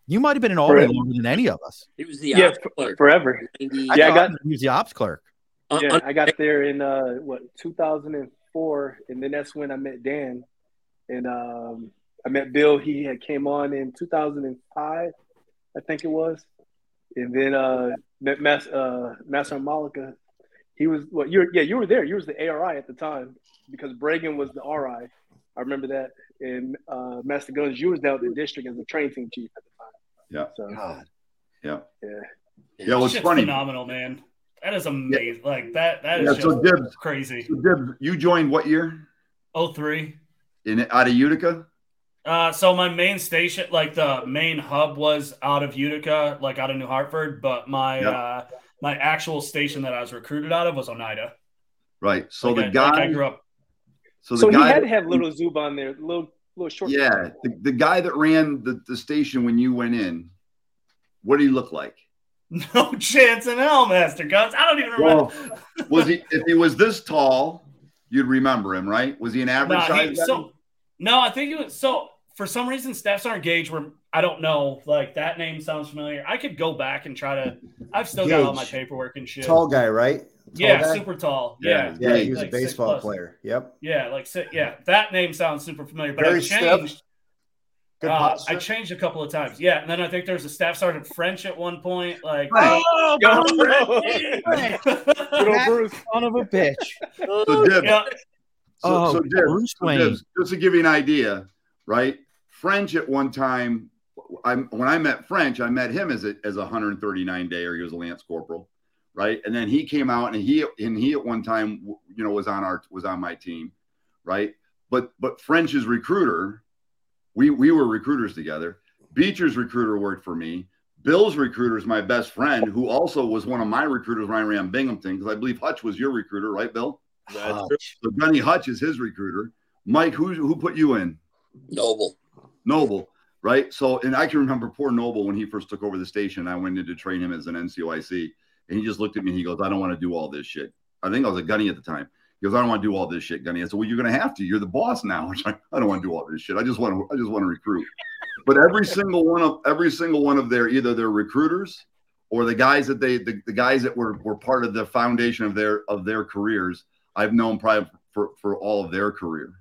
you might have been in Albany Forever. longer than any of us. He was the Yeah, ops clerk. forever. 90 Yeah, I got He was the ops clerk. yeah, I got there in uh what 2004, and then that's when I met Dan, and um, I met Bill. He had came on in 2005, I think it was, and then uh, Mas, uh, Master Malika. He was what you were, yeah you were there. You was the ARI at the time because Bragan was the RI. I remember that. And uh, Master Guns, you was down at the district as the train team chief at the time. Yeah. So God. Yeah. yeah. Yeah, well, it's shit's funny. phenomenal, man. That is amazing. Like that. That is Yeah, just so Dibs, crazy. so Dibs, you joined what year? Oh three. In out of Utica? Uh, so my main station, like the main hub, was out of Utica, like out of New Hartford. But my Yep. uh, my actual station that I was recruited out of was Oneida. Right. So Like the I, guy, like I grew up. so the So he had to have little Zub on there, little little short. yeah, the, the guy that ran the, the station when you went in, what did he look like? No chance in hell, Master Guns. I don't even remember. Well, was he if he was this tall, you'd remember him, right? Was he an average No, size? he, guy? so no, I think it was so. For some reason, Staff Sergeant Gage. Were I don't know. Like that name sounds familiar. I could go back and try to. I've still got all my paperwork and shit. Tall guy, right? Tall yeah, guy? super tall. Yeah. Yeah, Yeah, he was like a baseball player. Yep. Yeah, like yeah, that name sounds super familiar. But Very I stiff. changed. Good Uh. I changed a couple of times. Yeah, and then I think there was a staff sergeant French at one point. Like, Right. oh, Yo, Good old Bruce. Son of a bitch. So, Dib, yeah, so, Oh, so, Dib, Bruce so Wayne. Dib, just to give you an idea, right? French at one time, I when I met French, I met him as a as a 139 day, or he was a lance corporal, right? And then he came out, and he and he at one time, you know, was on our was on my team, right? But but French's recruiter, we we were recruiters together. Beecher's recruiter worked for me. Bill's recruiter is my best friend, who also was one of my recruiters when I ran Binghamton, because I believe Hutch was your recruiter, right, Bill? That's true. So Gunny Hutch is his recruiter. Mike, who who put you in? Noble. Noble, right? So, and I can remember poor Noble when he first took over the station. I went in to train him as an NCOIC, and he just looked at me. and He goes, "I don't want to do all this shit." I think I was a Gunny at the time. He goes, "I don't want to do all this shit, Gunny." I said, "Well, you're going to have to. You're the boss now." I, I don't want to do all this shit. I just want to. I just want to recruit. But every single one of every single one of their either their recruiters or the guys that they the, the guys that were were part of the foundation of their of their careers, I've known probably for for all of their career.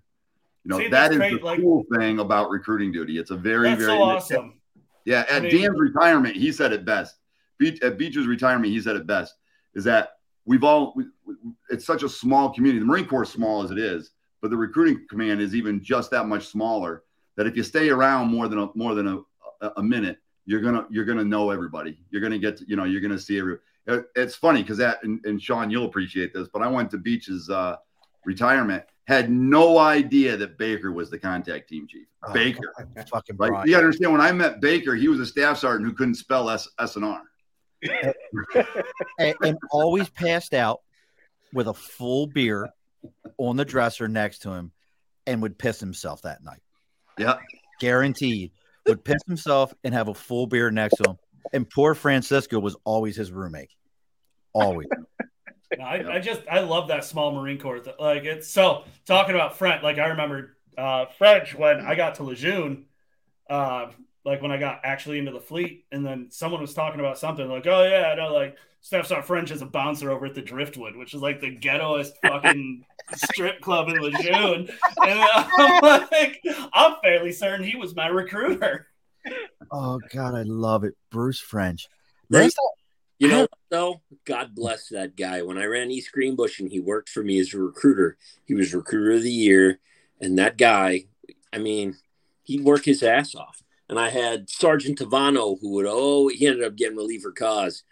You know, See, that's great, the like- cool thing about recruiting duty. It's a very, very so awesome. yeah. I At mean- Dan's retirement, he said it best. Beach, at Beecher's retirement, he said it best. Is that we've all we, we- it's such a small community. The Marine Corps is small as it is, but the recruiting command is even just that much smaller. That if you stay around more than a more than a, a, minute, you're gonna you're gonna know everybody. You're gonna get to, you know you're gonna see every. it- It's funny because that and, and Sean, you'll appreciate this, but I went to Beach's uh, retirement, had no idea that Baker was the contact team chief. Oh, Baker. Fucking. Brian. You understand when I met Baker, he was a staff sergeant who couldn't spell S S and R. and, and always passed out with a full beer on the dresser next to him and would piss himself that night. Yeah. Guaranteed. Would piss himself and have a full beer next to him. And poor Francisco was always his roommate. Always. No, I, I just I love that small Marine Corps. th- Like it's so talking about French. Like I remember uh, French when I got to Lejeune, uh, like when I got actually into the fleet, and then someone was talking about something like, "Oh yeah, I know." Like Staff Sergeant French as a bouncer over at the Driftwood, which is like the ghettoest fucking strip club in Lejeune. And I'm like, I'm fairly certain he was my recruiter. Oh God, I love it. Bruce French. Right. Last You know, what, though, God bless that guy. When I ran East Greenbush and he worked for me as a recruiter, he was recruiter of the year. And that guy, I mean, he'd work his ass off. And I had Sergeant Tavano who would, oh, he ended up getting relief for cause.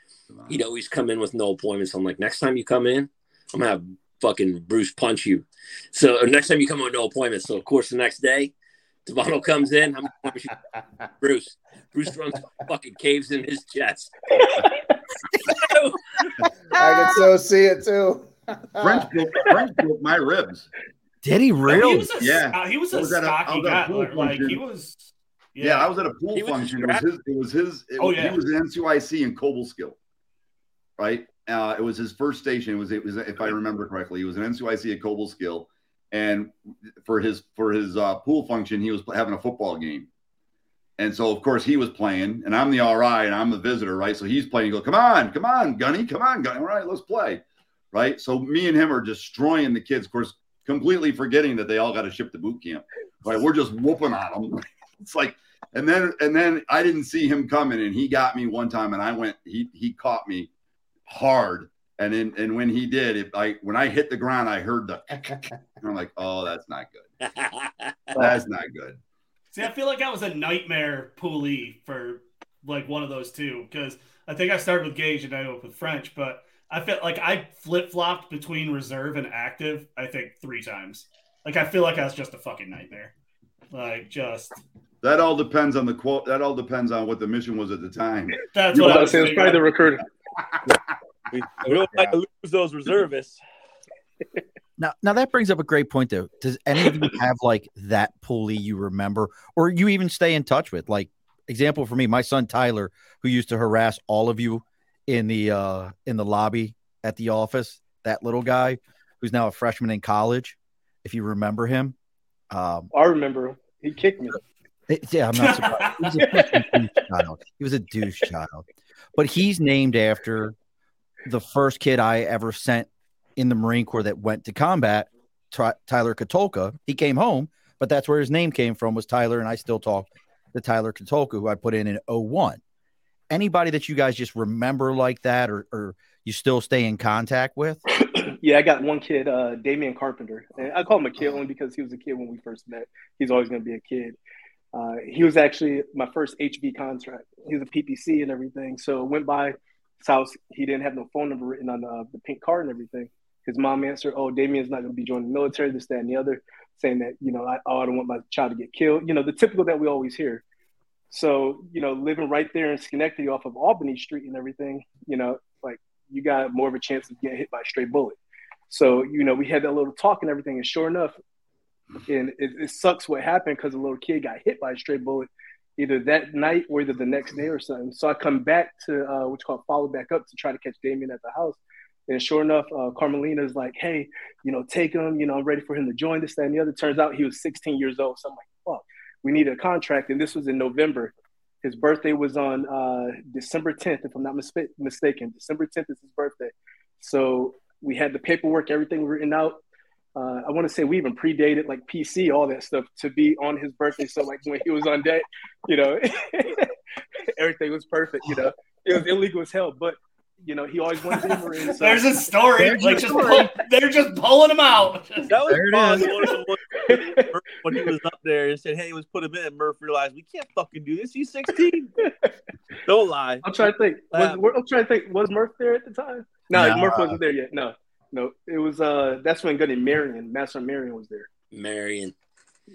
He'd always come in with no appointments. I'm like, next time you come in, I'm going to have fucking Bruce punch you. So next time you come in with no appointments. So, of course, the next day, Tavano comes in. I'm Bruce. Bruce runs fucking caves in his chest. I can so see it too. French broke, French broke my ribs. Did he He really? was a, Yeah. uh, he was I a was at a- I stocky was a guy. pool Like, like, he function. was. Yeah, I was at a pool He was function. It was his. It was his. It, Oh, was- yeah. He was an NCIC in Cobleskill, right? Uh, it was his first station. It was. It was. If I remember correctly, he was an NCIC at Cobleskill, and for his for his uh, pool function, he was having a football game. And so, of course, he was playing, and I'm the RI, and I'm the visitor, right? So he's playing. You go, come on, come on, Gunny, come on, Gunny. All right, let's play, right? So me and him are destroying the kids, of course, completely forgetting that they all got to ship to boot camp, right? We're just whooping on them. It's like, and then and then I didn't see him coming, and he got me one time, and I went, he he caught me hard, and then and when he did, it, I when I hit the ground, I heard the, and I'm like, oh, that's not good. That's not good. See, I feel like I was a nightmare poolee for like one of those two because I think I started with Gage and I ended up with French, but I felt like I flip flopped between reserve and active. I think three times. Like I feel like I was just a fucking nightmare. Like just That all depends on the quote. That all depends on what the mission was at the time. that's You what I know, was it's probably the recruiter. We, we don't like to lose those reservists. Now, now that brings up a great point, though. Does any of you have like that poolee you remember, or you even stay in touch with? Like, example for me, my son Tyler, who used to harass all of you in the uh in the lobby at the office. That little guy, who's now a freshman in college, if you remember him. Um, I remember him. He kicked me. yeah, I'm not surprised. He was a douche child. He was a douche child, but he's named after the first kid I ever sent in the Marine Corps that went to combat, Ty- Tyler Katolka. He came home, but that's where his name came from was Tyler, and I still talk to Tyler Katolka, who I put in in 01. Anybody that you guys just remember like that, or, or you still stay in contact with? Yeah, I got one kid, uh, Damian Carpenter. And I call him a kid only because he was a kid when we first met. He's always going to be a kid. Uh, he was actually my first HV contract. He was a PPC and everything. So went by his house. He didn't have no phone number written on the, the pink card and everything. His mom answered, "Oh, Damien's not going to be joining the military. This, that, and the other." Saying that you know, I, oh, I don't want my child to get killed. You know, the typical that we always hear. So you know, living right there in Schenectady off of Albany Street and everything. You know, like you got more of a chance of getting hit by a stray bullet. So, you know, we had that little talk and everything. And sure enough, and it, it sucks what happened because a little kid got hit by a stray bullet either that night or either the next day or something. So I come back to uh, what's called follow back up to try to catch Damien at the house. And sure enough, uh, Carmelina is like, hey, you know, take him. You know, I'm ready for him to join this, that, and the other. Turns out he was 16 years old. So I'm like, fuck, we need a contract. And this was in November. His birthday was on uh, December 10th, if I'm not mis- mistaken. December 10th is his birthday. So we had the paperwork, everything written out. Uh, I want to say we even predated like PC, all that stuff to be on his birthday. So like when he was on deck, you know, everything was perfect. You know, it was illegal as hell, but you know he always went to be a Marine. So There's a story. There's like a just story. pull, they're just pulling him out. That was There fun. is. One of the ones Murph- when he was up there and said, "Hey, let's put him in." Murph realized we can't fucking do this. He's 16. Don't lie. I'm trying to think. Was, I'm trying to think. Was Murph there at the time? No, No. Murph wasn't there yet. No, no. It was. uh That's when Gunny Marion, Master Marion, was there. Marion.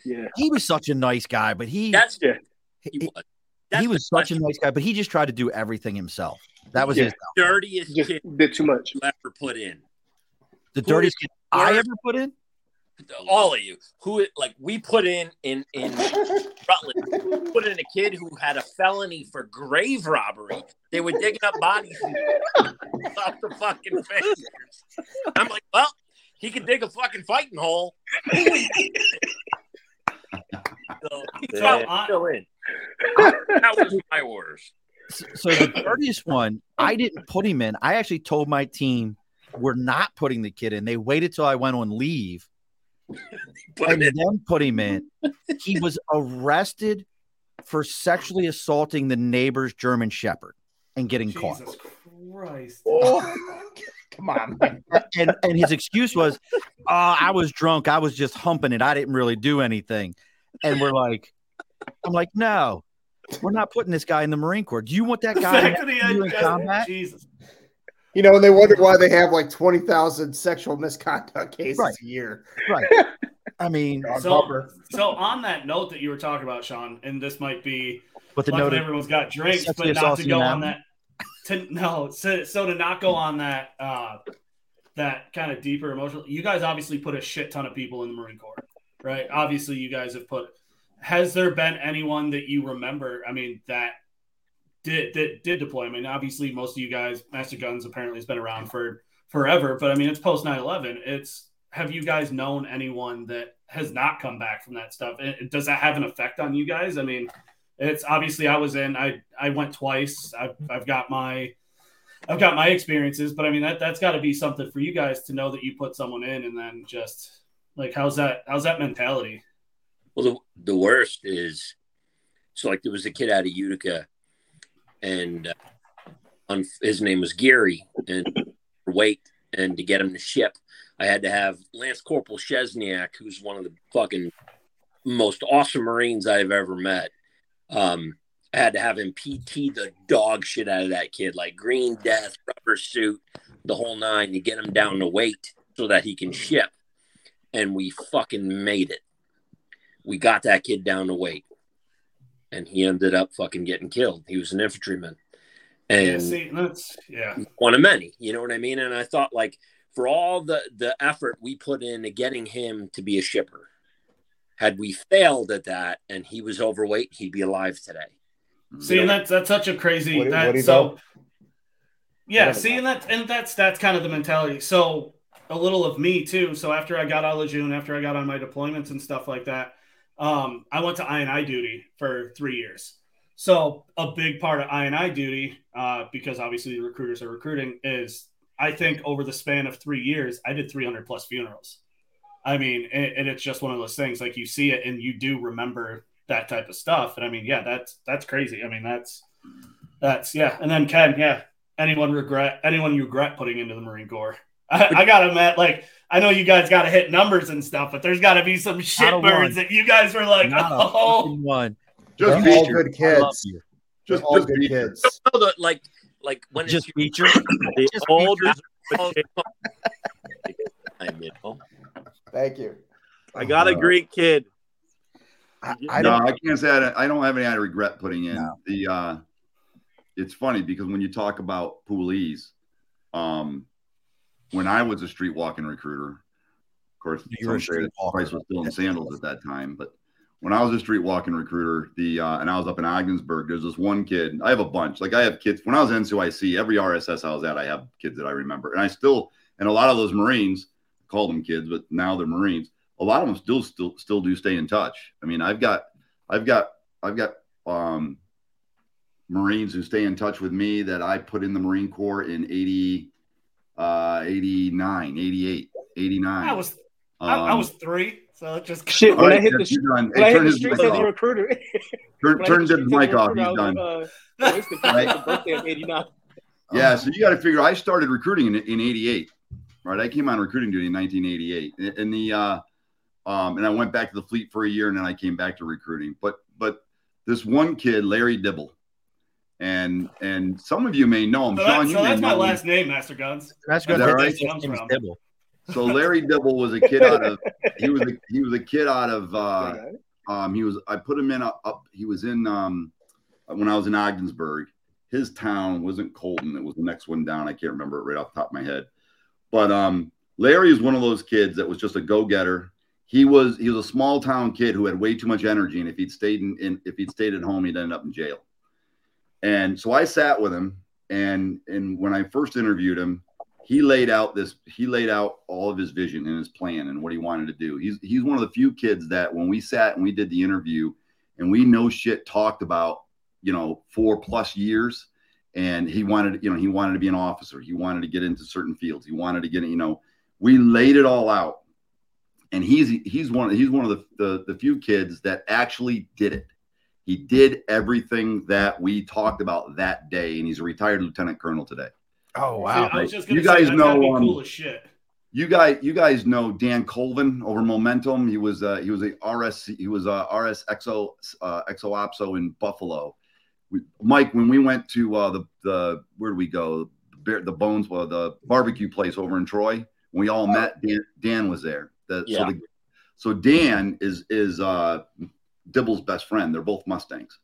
Yeah. He was such a nice guy, but he That's Yeah. he he, was. That's he was such a nice guy, but he just tried to do everything himself. That was Yeah. his dirtiest Just kid did too much. you ever put in. the Who dirtiest kid I ever put in. All of you, who like we put in in in Rutland, put in a kid who had a felony for grave robbery. They were digging up bodies off the fucking fingers. I'm like, well, he could dig a fucking fighting hole. so he's Yeah. probably still in. That was my orders. So, so the dirtiest one, I didn't put him in. I actually told my team we're not putting the kid in. They waited till I went on leave Put and him in. then put him in. He was arrested for sexually assaulting the neighbor's German Shepherd and getting caught. Jesus Christ. Come on, man. And and his excuse was, uh, I was drunk. I was just humping it. I didn't really do anything. And we're like, I'm like, no, we're not putting this guy in the Marine Corps. Do you want that guy fact that he you in combat? Jesus. You know, and they wonder why they have like 20,000 sexual misconduct cases Right. a year. Right. I mean, So, so on that note that you were talking about, Sean, and this might be but the note everyone's got drinks, Sexually but not to go on animal? that. To no, so, so to not go on that uh that kind of deeper emotional. You guys obviously put a shit ton of people in the Marine Corps, right? Obviously, you guys have put. Has there been anyone that you remember? I mean, that did that did deploy? I mean, obviously, most of you guys, Master Guns apparently has been around for forever, but I mean, it's post 9-11. It's have you guys known anyone that has not come back from that stuff? It- does that have an effect on you guys? I mean, it's obviously I was in. I I went twice. I've I've got my I've got my experiences, but I mean that that's got to be something for you guys to know that you put someone in and then just like how's that how's that mentality? Well, the, the worst is so like there was a kid out of Utica, and uh, on, his name was Gary, and weight and to get him to ship, I had to have Lance Corporal Chesniak, who's one of the fucking most awesome Marines I've ever met. Um, I had to have him PT the dog shit out of that kid, like green death, rubber suit, the whole nine, to get him down to weight so that he can ship. And we fucking made it we got that kid down to weight, and he ended up fucking getting killed. He was an infantryman, Yeah, and see, that's yeah. one of many. You know what I mean? And I thought like for all the the effort we put into getting him to be a shipper, had we failed at that and he was overweight, he'd be alive today. See, and that's that's such a crazy. What- that, what so, know? yeah. What do See, and that's and that's that's kind of the mentality. So a little of me too. So after I got out of Lejeune, after I got on my deployments and stuff like that, um, I went to I&I duty for three years. So a big part of I&I duty, uh, because obviously the recruiters are recruiting, is I think over the span of three years, I did 300 plus funerals. I mean, and, and it's just one of those things like you see it and you do remember that type of stuff. And I mean, yeah, that's that's crazy. I mean, that's that's yeah. And then Ken, yeah, anyone regret anyone you regret putting into the Marine Corps? I, I gotta admit, like I know you guys got to hit numbers and stuff, but there's got to be some Not a shitbirds that you guys were like, Not a oh, fucking one. Just They're all good kids. Just, all just good feature. kids. So the, like like when it's Just feature. The Just old feature. your time, you know. Thank you. I got a great kid. I, I no, don't. I can't say I don't, I don't have any I regret putting in No. the. uh It's funny because when you talk about poolees, um, when I was a street walking recruiter, of course, You were a some say street walker. Price was still in sandals at that time, but when I was a street walking recruiter, the uh, and I was up in Ogdensburg, there's this one kid. I have a bunch. Like I have kids. When I was in NCYC, every RSS I was at, I have kids that I remember, and I still and a lot of those Marines call them kids, but now they're Marines. A lot of them still still still do stay in touch. I mean, I've got I've got I've got um Marines who stay in touch with me that I put in the Marine Corps in 80 uh 89, 88, 89. I was I, I Um, was three, so it just Shit, all when I hit yeah, the he's done. when I Hey, hit turn the his streets mic as a off. recruiter, Turn, when I the Dib's streets as mic off. recruiter, He's I was, done. uh, I was the Right. birthday of '89. Yeah, so you got to figure. I started recruiting in, in '88, right? I came on recruiting duty in 1988, and, and the uh, um, and I went back to the fleet for a year, and then I came back to recruiting. But but this one kid, Larry Dibble, and and some of you may know him. So, Sean, that, you so may that's my him. last name, Master Guns. That's Is that right? His name is From. Dibble. So Larry Dibble was a kid out of he was a he was a kid out of uh, um he was I put him in up, up he was in um when I was in Ogdensburg. His town wasn't Colton, it was the next one down. I can't remember it right off the top of my head. But um Larry is one of those kids that was just a go-getter. He was he was a small town kid who had way too much energy, and if he'd stayed in, in if he'd stayed at home, he'd end up in jail. And so I sat with him, and and when I first interviewed him, he laid out this he laid out all of his vision and his plan and what he wanted to do. He's he's one of the few kids that when we sat and we did the interview and we no shit talked about, you know, four plus years and he wanted, you know, he wanted to be an officer. He wanted to get into certain fields. He wanted to get, you know, we laid it all out. And he's he's one he's one of the, the the few kids that actually did it. He did everything that we talked about that day and he's a retired lieutenant colonel today. Oh See, wow. I was just You gonna say, guys know, be um, cool as shit. you guys you guys know Dan Colvin over Momentum. He was uh, he was a RS he was a RS XO uh, XO in Buffalo. We, Mike, when we went to uh, the the where did we go? The, the Bones, well, the barbecue place over in Troy. When we all met, Dan, Dan was there. The, Yeah. So, the, so Dan is is uh, Dibble's best friend. They're both Mustangs.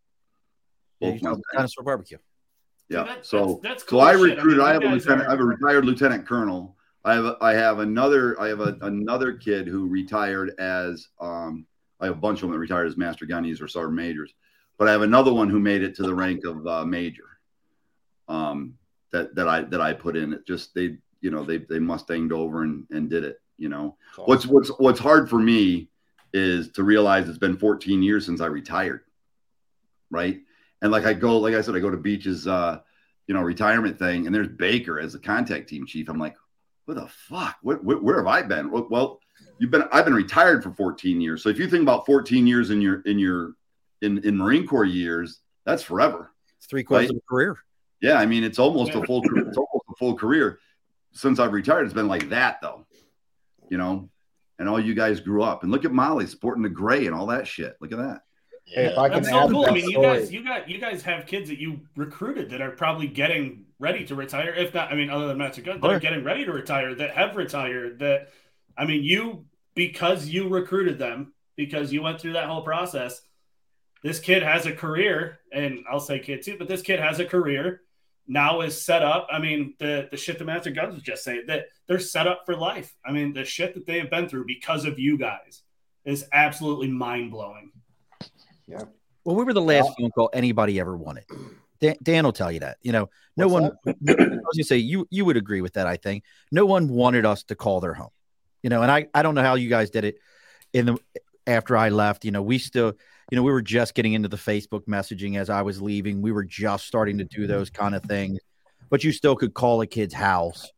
Both you know, Mustangs. dinosaur barbecue. Yeah. that- so that's- that's so I as shit. I recruited. mean, I, have a lieutenant. are- I have a retired lieutenant colonel. I have I have another. I have a, another kid who retired as. Um, I have a bunch of them that retired as master gunnies or sergeant majors, but I have another one who made it to the rank of uh, major. Um, that that I that I put in. It just they you know they they mustanged over and and did it. You know what's what's what's hard for me is to realize it's been 14 years since I retired. Right. And like I go, like I said, I go to Beach's, uh, you know, retirement thing, and there's Baker as the contact team chief. I'm like, what the fuck? Where, where, where have I been? Well, well, you've been, I've been retired for 14 years. So if you think about 14 years in your, in your, in, in Marine Corps years, that's forever. It's three quarters Right. of a career. Yeah. I mean, it's almost Yeah. a full, it's almost a full career since I've retired. It's been like that though, you know, and all you guys grew up and look at Molly sporting the gray and all that shit. Look at that. Hey, if I can That's add so to cool. I that mean, you story, guys, you got, you guys have kids that you recruited that are probably getting ready to retire. If not, I mean, other than Master Gun, that Sure. are getting ready to retire, that have retired. That, I mean, you because you recruited them, because you went through that whole process. This kid has a career, and I'll say kid too, but this kid has a career now is set up. I mean, the the shit that Master Guns was just saying that they're set up for life. I mean, the shit that they have been through because of you guys is absolutely mind blowing. Yeah. Well, we were the last phone call anybody ever wanted. Dan, Dan will tell you that. You know, no What's one. I was gonna say you you would agree with that. I think no one wanted us to call their home. You know, and I I don't know how you guys did it in the after I left. You know, we still you know we were just getting into the Facebook messaging as I was leaving. We were just starting to do mm-hmm. those kind of things, but you still could call a kid's house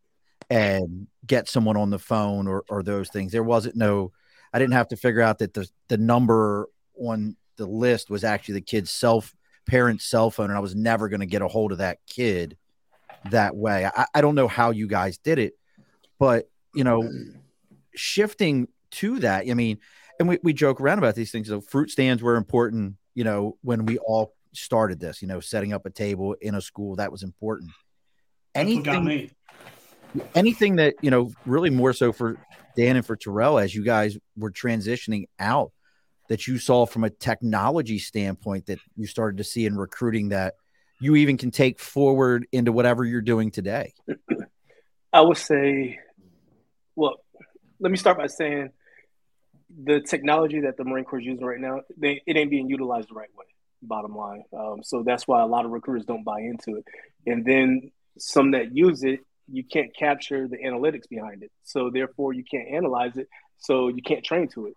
and get someone on the phone or or those things. There wasn't no. I didn't have to figure out that the the number on the list was actually the kid's self parent's cell phone, and I was never going to get a hold of that kid that way. I, I don't know how you guys did it, but you know, mm. shifting to that, I mean, and we, we joke around about these things. So fruit stands were important, you know, when we all started this, you know, setting up a table in a school that was important. That's got Anything me. anything that you know really more so for dan and for terrell as you guys were transitioning out that you saw from a technology standpoint that you started to see in recruiting that you even can take forward into whatever you're doing today I would say, well, let me start by saying the technology that the Marine Corps is using right now, they, it ain't being utilized the right way. Bottom line, um, so that's why a lot of recruiters don't buy into it. And then some that use it, you can't capture the analytics behind it, so therefore you can't analyze it, so you can't train to it.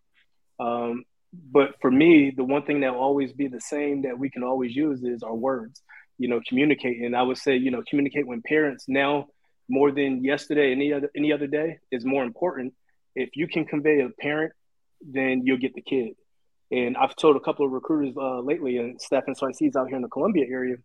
Um, but for me, the one thing that will always be the same that we can always use is our words. You know, communicate, and I would say, you know, communicate when parents now more than yesterday, any other any other day is more important. If you can convey a parent, then you'll get the kid. And I've told a couple of recruiters uh, lately, and Stephen Sarcees out here in the Columbia area,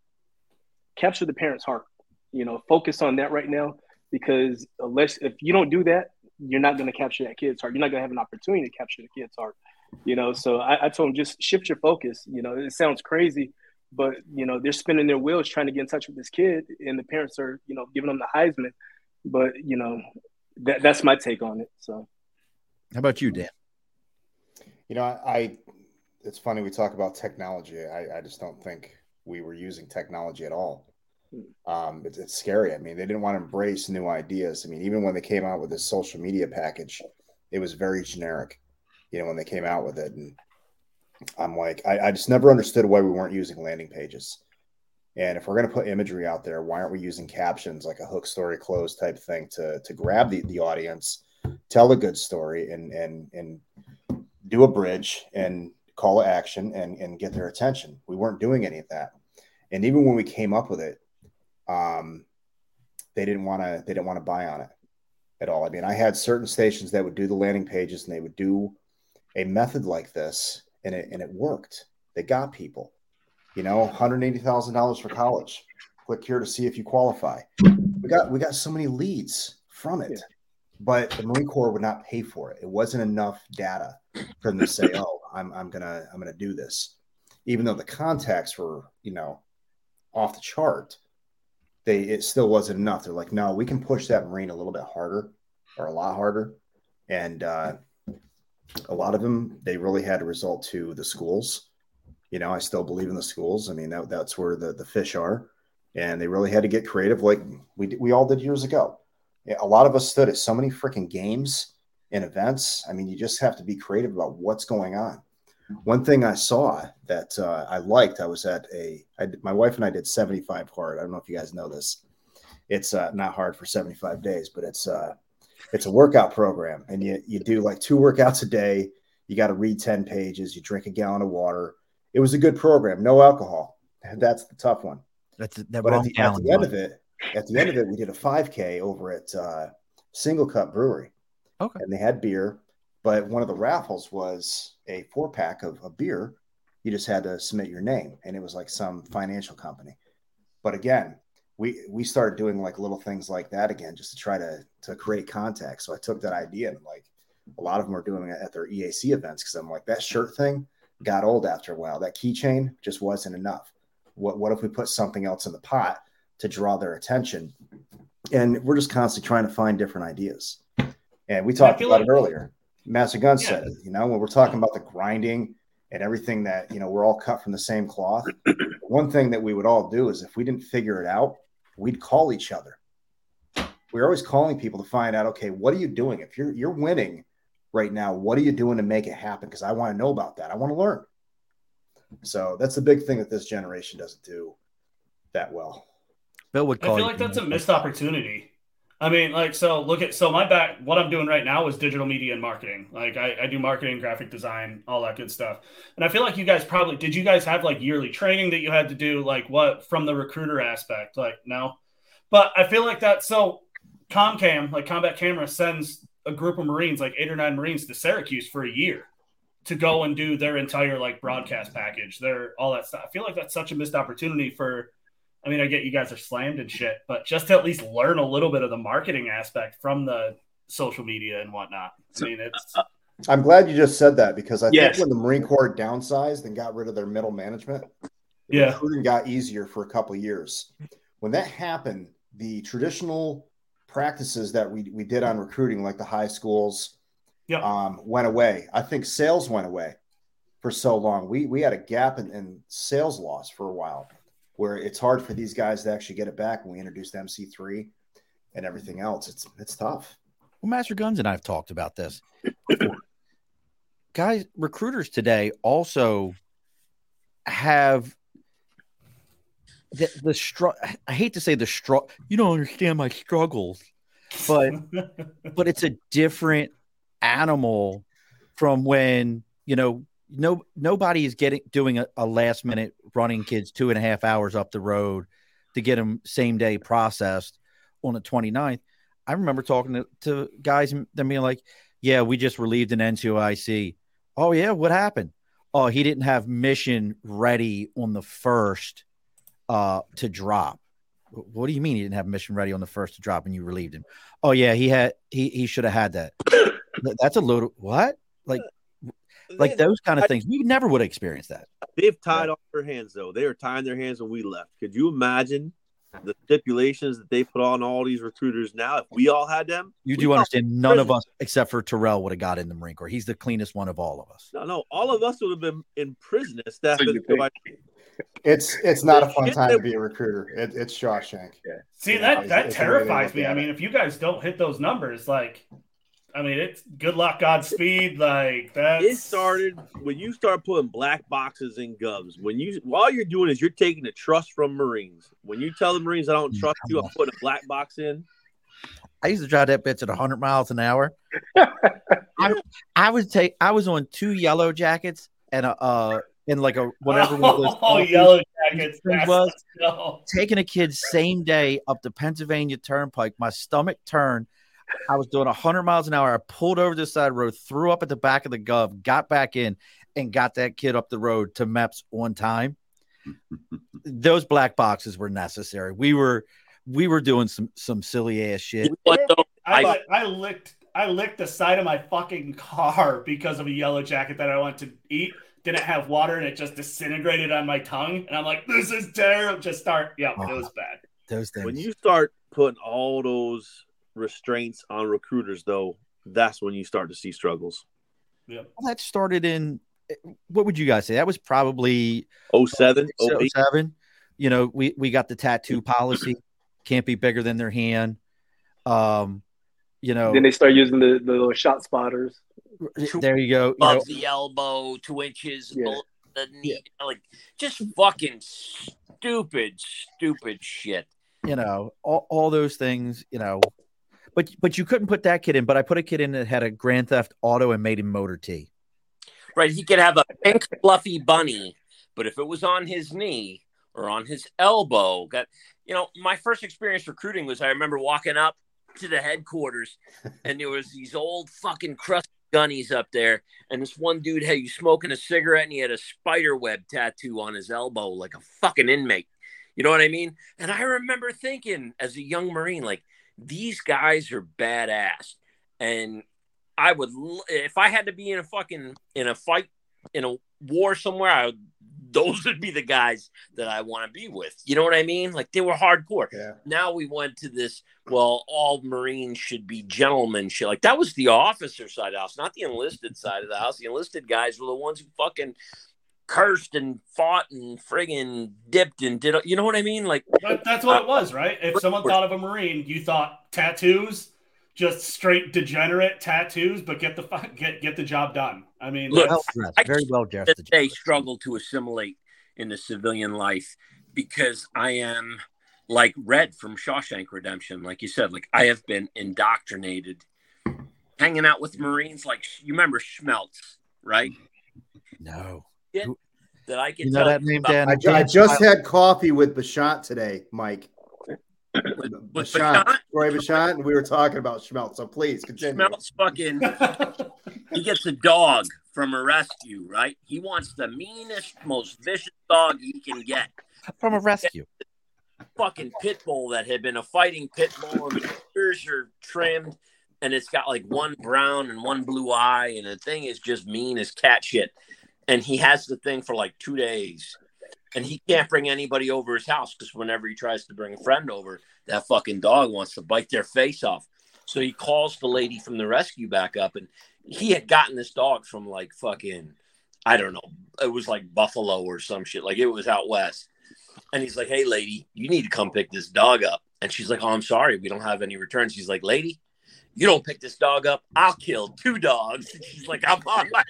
capture the parent's heart. You know, focus on that right now because unless if you don't do that, you're not going to capture that kid's heart. You're not going to have an opportunity to capture the kid's heart. You know, so I, I told them just shift your focus. You know, it sounds crazy, but you know they're spinning their wheels trying to get in touch with this kid, and the parents are you know giving them the Heisman. But you know, that that's my take on it. So. how about you dan You know, I, it's funny we talk about technology. I, I just don't think we were using technology at all. Um, it's, it's scary. I mean, they didn't want to embrace new ideas. I mean, even when they came out with this social media package, it was very generic, you know, when they came out with it. And I'm like, I, I just never understood why we weren't using landing pages. And if we're going to put imagery out there, why aren't we using captions like a hook story close type thing to, to grab the, the audience, tell a good story and, and, and do a bridge and call to action and, and get their attention. We weren't doing any of that. And even when we came up with it, um, they didn't want to, they didn't want to buy on it at all. I mean, I had certain stations that would do the landing pages and they would do a method like this and it, and it worked. They got people, you know, $180,000 for college. Click here to see if you qualify. We got, we got so many leads from it, but the Marine Corps would not pay for it. It wasn't enough data for them to say, "Oh, I'm I'm gonna I'm gonna do this," even though the contacts were you know off the chart. They it still wasn't enough. They're like, "No, we can push that Marine a little bit harder, or a lot harder," and uh, a lot of them they really had to result to the schools. You know, I still believe in the schools. I mean, that, that's where the the fish are, and they really had to get creative, like we we all did years ago. A lot of us stood at so many freaking games and events. I mean, you just have to be creative about what's going on. One thing I saw that uh, I liked, I was at a, I, my wife and I did 75 hard. I don't know if you guys know this. It's uh, not hard for 75 days, but it's uh, it's a workout program, and you you do like two workouts a day. You got to read 10 pages. You drink a gallon of water. It was a good program. No alcohol. That's the tough one. that's that But at the, at the end of it, at the end of it, we did a 5K over at uh, Single Cut Brewery. Okay. And they had beer, but one of the raffles was a four pack of, of beer. You just had to submit your name, and it was like some financial company. But again, we we started doing like little things like that again, just to try to to create contact. So I took that idea and like a lot of them are doing it at their EAC events because I'm like that shirt thing got old after a while. That keychain just wasn't enough. What what if we put something else in the pot to draw their attention? And we're just constantly trying to find different ideas. And we talked about like- it earlier. Master Gun said it. You know, when we're talking about the grinding and everything that you know, we're all cut from the same cloth. One thing that we would all do is if we didn't figure it out, we'd call each other. We're always calling people to find out, okay, what are you doing? If you're you're winning right now, what are you doing to make it happen? Because I want to know about that. I want to learn. So that's the big thing that this generation doesn't do that well. Bill would I feel you- like that's a missed opportunity. I mean, like, so look at so my back. What I'm doing right now is digital media and marketing. Like, I, I do marketing, graphic design, all that good stuff. And I feel like you guys probably did. You guys have like yearly training that you had to do, like what from the recruiter aspect? Like, no, but I feel like that. So, Comcam, like Combat Camera, sends a group of Marines, like eight or nine Marines, to Syracuse for a year to go and do their entire like broadcast package, their all that stuff. I feel like that's such a missed opportunity for. I mean, I get you guys are slammed and shit, but just to at least learn a little bit of the marketing aspect from the social media and whatnot. I mean, it's I'm glad you just said that because I Yes. think when the Marine Corps downsized and got rid of their middle management, Yeah. recruiting got easier for a couple of years. When that happened, the traditional practices that we, we did on recruiting, like the high schools, Yeah. um, went away. I think sales went away for so long. We we had a gap in, in sales loss for a while, where it's hard for these guys to actually get it back when we introduced MC3 and everything else. It's it's tough. Well, Master Guns and I have talked about this. Guys, recruiters today also have the the str- I hate to say the struggle. You don't understand my struggles, but but it's a different animal from when you know no nobody is getting doing a, a last minute running kids two and a half hours up the road to get them same day processed on the 29th i remember talking to, to guys and them being like yeah we just relieved an NCOIC oh yeah what happened? Oh he didn't have mission ready on the first uh to drop. What do you mean he didn't have mission ready on the first to drop and you relieved him? Oh yeah he had he, he should have had that. That's a little what? Like like those kind of things we never would have experienced that They've tied off their hands though. They were tying their hands when we left. Could you imagine the stipulations that they put on all these recruiters now? If we all had them, you do understand none of us except for terrell would have got in the marine corps he's the cleanest one of all of us No, no, all of us would have been in prison as staff. So It's it's not a fun time to be a recruiter. It, it's Shawshank. See Yeah, that it's- that it's a way to terrifies me. I mean, if you guys don't hit those numbers, like, I mean, it's good luck, Godspeed. Like that. It started when you start putting black boxes in Govs. When you all you're doing is you're taking the trust from Marines. When you tell the Marines I don't trust you, I'm putting a black box in. i used to drive that bitch at 100 miles an hour I, I was take i was on two yellow jackets and a uh and like a whatever one of those Oh, yellow jackets. thing was- let's taking a kid same day up the Pennsylvania Turnpike. My stomach turned. I was doing 100 miles an hour. I pulled over the side road, threw up at the back of the Gov, got back in, and got that kid up the road to MEPS on time. Those black boxes were necessary. We were we were doing some some silly ass shit. What, though? I, I- I licked I licked the side of my fucking car because of a yellow jacket that I went to eat. Didn't have water and it just disintegrated on my tongue. And I'm like, this is terrible. Just start. Yeah, it was uh-huh. bad. Those things. When you start putting all those restraints on recruiters, though, that's when you start to see struggles. Yeah. Well, that started in what would you guys say? That was probably 07, 08. 07. You know, we we got the tattoo policy. Can't be bigger than their hand. Um, you know, Then they start using the, the little shot spotters. there you go. You know, above the elbow, two inches Yeah. below the knee. Like just fucking stupid, stupid shit. you know, all, all those things, you know. But but you couldn't put that kid in. But I put a kid in that had a Grand Theft Auto and made him motor T. Right? He could have a pink fluffy bunny, but if it was on his knee or on his elbow, got you know, my first experience recruiting was I remember walking up to the headquarters and there was these old fucking crusty gunnies up there, and this one dude had you smoking a cigarette and he had a spider web tattoo on his elbow like a fucking inmate. You know what I mean? And I remember thinking as a young Marine, like, these guys are badass. And I would, if I had to be in a fucking, in a fight, in a war somewhere, I would, those would be the guys that I want to be with. You know what I mean? Like they were hardcore. Yeah. Now we went to this, well, all Marines should be gentlemen shit. Like that was the officer side of the house, not the enlisted side of the house. The enlisted guys were the ones who fucking cursed and fought and friggin' dipped and did, you know what I mean? Like, That, that's what it uh, was, right? If someone thought of a Marine, you thought tattoos, just straight degenerate tattoos, but get the fu- get get the job done. I mean, Look, Well dressed, I- very well dressed. that they struggle to assimilate in the civilian life because I am like Red from Shawshank Redemption. Like you said, like I have been indoctrinated hanging out with Marines. Like you remember Schmeltz, right? No. That I can You know tell that name, Dan? I, I just had coffee with Bashat today, Mike. with Bashat, Bashan. Roy Bashat, and we were talking about Schmeltz. So please continue. Schmeltz fucking he gets a dog from a rescue, right? He wants the meanest, most vicious dog he can get. From a rescue. fucking pit bull that had been a fighting pit bull and the ears are trimmed and it's got like one brown and one blue eye and the thing is just mean as cat shit and he has the thing for like two days and he can't bring anybody over his house because whenever he tries to bring a friend over that fucking dog wants to bite their face off so he calls the lady from the rescue back up and he had gotten this dog from like fucking i don't know it was like buffalo or some shit like it was out west and he's like, Hey, lady, you need to come pick this dog up. And she's like, Oh, I'm sorry. We don't have any returns. He's like, Lady, you don't pick this dog up. I'll kill two dogs. And she's like, I'm on my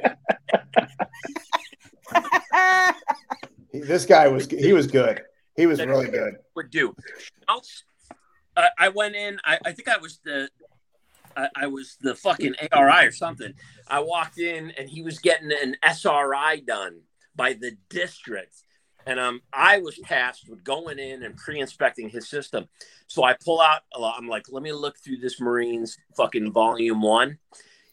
This guy was he was good. He was really good. would do. I went in. I, I think I was the, I, I was the fucking ARI or something. I walked in and he was getting an SRI done by the district, and um, I was tasked with going in and pre-inspecting his system. So I pull out. I'm like, let me look through this Marines fucking volume one.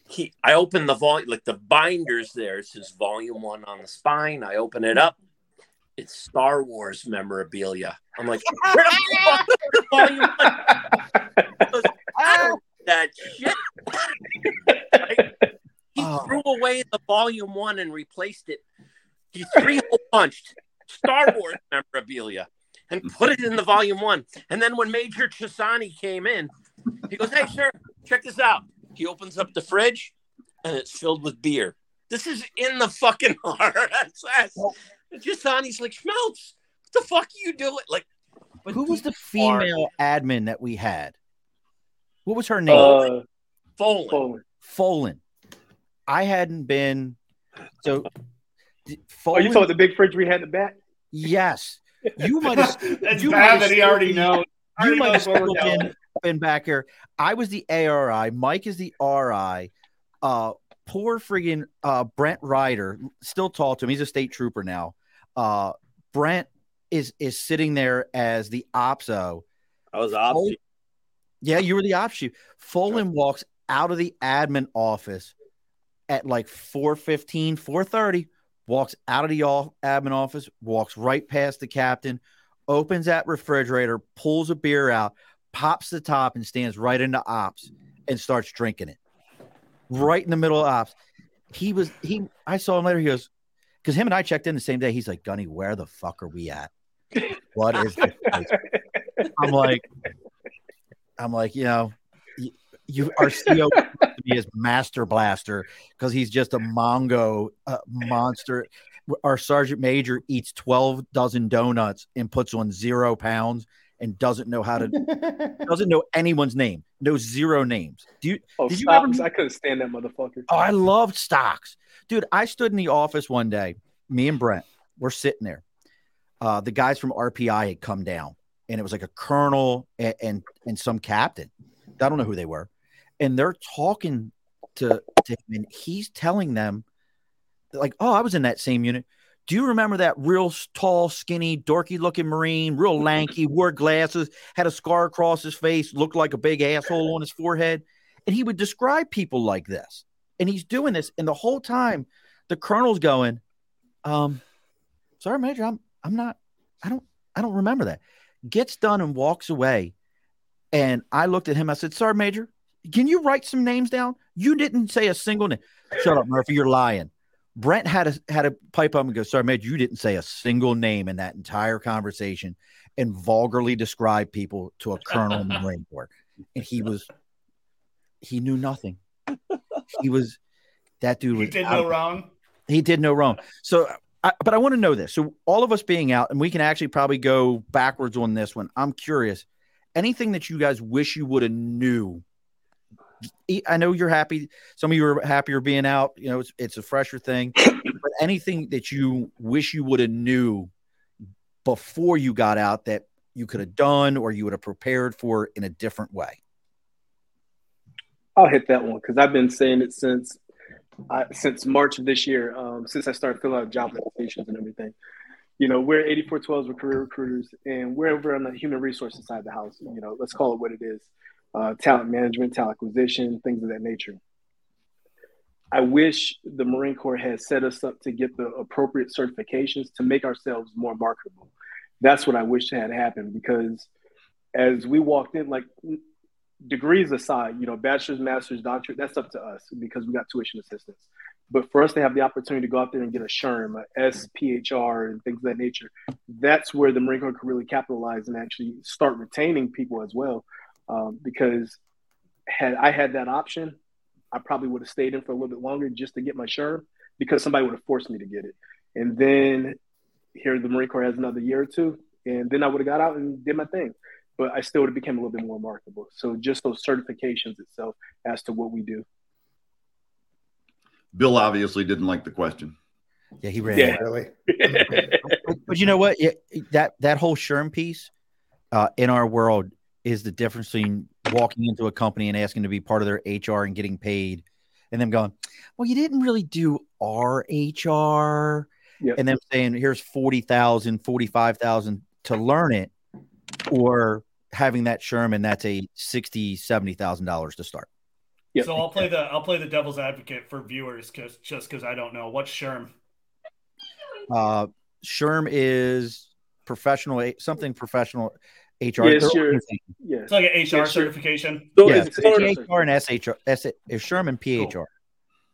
He, I open the volume, like the binders there. It says volume one on the spine. I open it up. It's Star Wars memorabilia. I'm like, where the fuck is the volume one? He goes, I don't need that shit. Right? He Oh. threw away the volume one and replaced it. He three hole punched Star Wars memorabilia and put it in the volume one. And then when Major Chisani came in, he goes, Hey, sir, check this out. He opens up the fridge and it's filled with beer. This is in the fucking RSS. And Chisani's like, Schmeltz, what the fuck are you doing? Like, but Who was the these are female admin that we had? What was her name? Uh, Folan. Poland. Folan. I hadn't been so. d- Oh, you Folan- talking the big fridge we had in the back? Yes, you might have. it's you bad that he already still- knows. You might have knows where still been, been back here. I was the ARI. Mike is the RI. Uh, poor friggin' uh, Brent Ryder. Still talk to him. He's a state trooper now. Uh, Brent is is sitting there as the OPSO. I was opposite. Yeah, you were the offshoot. Folan walks out of the admin office at like 415, 430, walks out of the admin office, walks right past the captain, opens that refrigerator, pulls a beer out, pops the top, and stands right into ops and starts drinking it. Right in the middle of ops. He was he I saw him later. He goes, because him and I checked in the same day. He's like, Gunny, where the fuck are we at? What is this place? I'm like, I'm like, you know, you, you our CEO to be his master blaster because he's just a mongo uh, monster. Our sergeant major eats 12 dozen donuts and puts on zero pounds and doesn't know how to doesn't know anyone's name, knows zero names. Do you? Oh, Did you ever stocks. I couldn't stand that motherfucker. Oh, I loved stocks, dude. I stood in the office one day. Me and Brent, we're sitting there. Uh, the guys from RPI had come down, and it was like a colonel and, and and some captain. I don't know who they were, and they're talking to, to him, and he's telling them, like, "Oh, I was in that same unit. Do you remember that real tall, skinny, dorky-looking Marine, real lanky, wore glasses, had a scar across his face, looked like a big asshole on his forehead?" And he would describe people like this and he's doing this and the whole time the colonel's going um sorry major i'm i'm not i don't i don't remember that gets done and walks away and i looked at him i said sorry major can you write some names down you didn't say a single name shut up murphy you're lying Brent had a had a pipe up and go, "Sorry, Major, you didn't say a single name in that entire conversation, and vulgarly describe people to a colonel in the Marine Corps." And he was, he knew nothing. He was that dude was He did out no wrong. he did no wrong. So, I, but I want to know this. So, all of us being out, and we can actually probably go backwards on this one. I'm curious. Anything that you guys wish you would have knew? I know you're happy. Some of you are happier being out. You know, it's, it's a fresher thing. But anything that you wish you would have knew before you got out that you could have done or you would have prepared for in a different way. I'll hit that one because I've been saying it since uh, since March of this year, um, since I started filling out job applications and everything. You know, we're 8412s, we're career recruiters, and we're over on the human resources side of the house. You know, let's call it what it is uh, talent management, talent acquisition, things of that nature. I wish the Marine Corps had set us up to get the appropriate certifications to make ourselves more marketable. That's what I wish had happened because as we walked in, like degrees aside, you know, bachelor's, master's, doctorate, that's up to us because we got tuition assistance. But for us to have the opportunity to go out there and get a SHRM, a SPHR, and things of that nature, that's where the Marine Corps could really capitalize and actually start retaining people as well. Um, because had I had that option, I probably would have stayed in for a little bit longer just to get my SHRM because somebody would have forced me to get it. And then here the Marine Corps has another year or two, and then I would have got out and did my thing but I still would have become a little bit more marketable. So just those certifications itself as to what we do. Bill obviously didn't like the question. Yeah, he ran. Yeah. Really? but, but you know what? Yeah, that that whole SHRM piece uh, in our world is the difference between walking into a company and asking to be part of their HR and getting paid, and them going, "Well, you didn't really do our HR," Yep. and them saying, "Here's 40,000, 45,000 to learn it," or having that SHRM that's a sixty, seventy thousand dollars to start. Yep. So I'll play the I'll play the devil's advocate for viewers cause, just because I don't know what's SHRM. Uh, SHRM is professional, something professional HR. Yes, Their sure. organization. yeah. It's like an HR sure. certification. So Yeah, it's sort of- PHR and SHR, S, is Sherman PHR,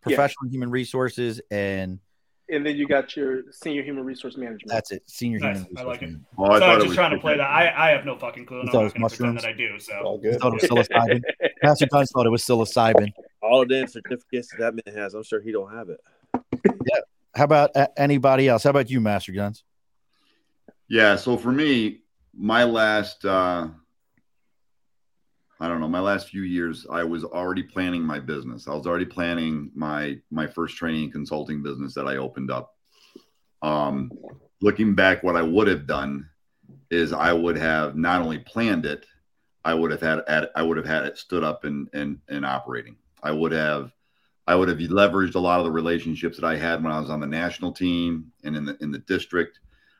professional human resources, and And then you got your senior human resource management. that's it. Senior Nice, human I resources. like it. management. Oh, I so thought I'm just was trying to play that. I, I have no fucking clue. You I'm thought not it going was to pretend mushrooms? that I do. So All So good. I thought it was psilocybin. Pastor Dunn thought it was psilocybin. all the damn certificates that man has. I'm sure he don't have it. Yeah. How about uh, anybody else? How about you, Master Guns? Yeah, so for me, my last uh I don't know, my last few years I was already planning my business. I was already planning my my first training and consulting business that I opened up. Um looking back what I would have done is I would have not only planned it, I would have had at I would have had it stood up and and and operating. I would have I would have leveraged a lot of the relationships that I had when I was on the national team and in the in the district.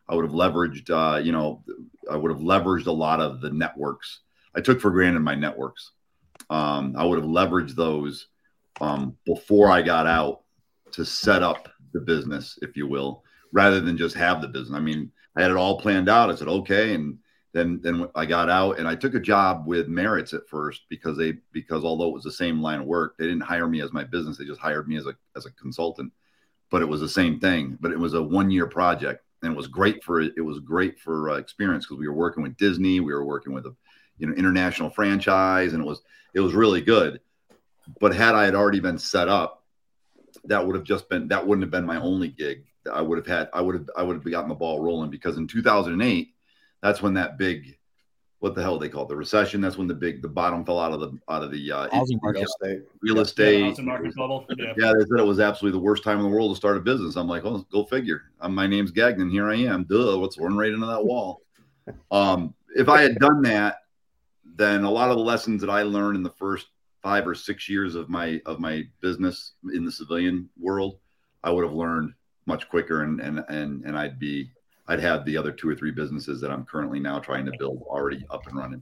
I would have leveraged, uh, you know, I would have leveraged a lot of the networks. I took for granted my networks. Um, I would have leveraged those um, before I got out to set up the business, if you will, rather than just have the business. I mean, I had it all planned out. I said, okay, and then then I got out and I took a job with Merits at first because they because although it was the same line of work, they didn't hire me as my business. They just hired me as a as a consultant. But it was the same thing. But it was a one year project and it was great for it was great for uh, experience because we were working with Disney, we were working with a you know international franchise, and it was it was really good. But had I had already been set up, that would have just been that wouldn't have been my only gig. I would have had I would have I would have gotten the ball rolling because in 2008, that's when that big what the hell they call it the recession. That's when the big the bottom fell out of the out of the uh, Housing Real market. estate. real yeah, estate. housing market bubble. Yeah. Yeah, they said it was absolutely the worst time in the world to start a business. I'm like, oh, go figure. Um, my name's Gagnon. Here I am. Duh, what's run right into that wall? Um, if I had done that, then a lot of the lessons that I learned in the first five or six years of my of my business in the civilian world, I would have learned much quicker, and and and and I'd be I'd have the other two or three businesses that I'm currently now trying to build already up and running.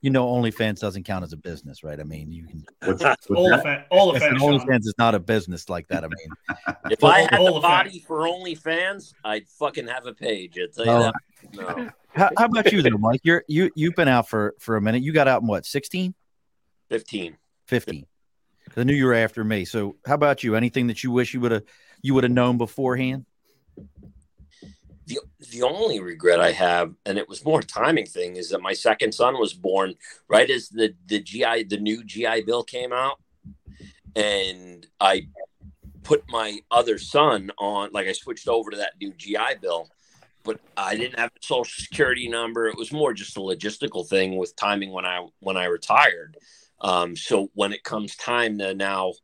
You know, OnlyFans doesn't count as a business, right? I mean, you can. What's, what's All that? of all of Listen. OnlyFans is not a business like that. I mean, If I had All the of body for OnlyFans, I'd fucking have a page. I'll tell you Oh. that. No, how, how about you, though, Mike? You're you you've been out for for a minute. You got out in what, 16, fifteen. 15? 'Cause I knew you were after me. So, how about you? Anything that you wish you would have you would have known beforehand? the the only regret I have, and it was more timing thing, is that my second son was born right as the the GI the new GI Bill came out, and I put my other son on like I switched over to that new GI Bill, but I didn't have a social security number. It was more just a logistical thing with timing when I when I retired. Um, so when it comes time to now,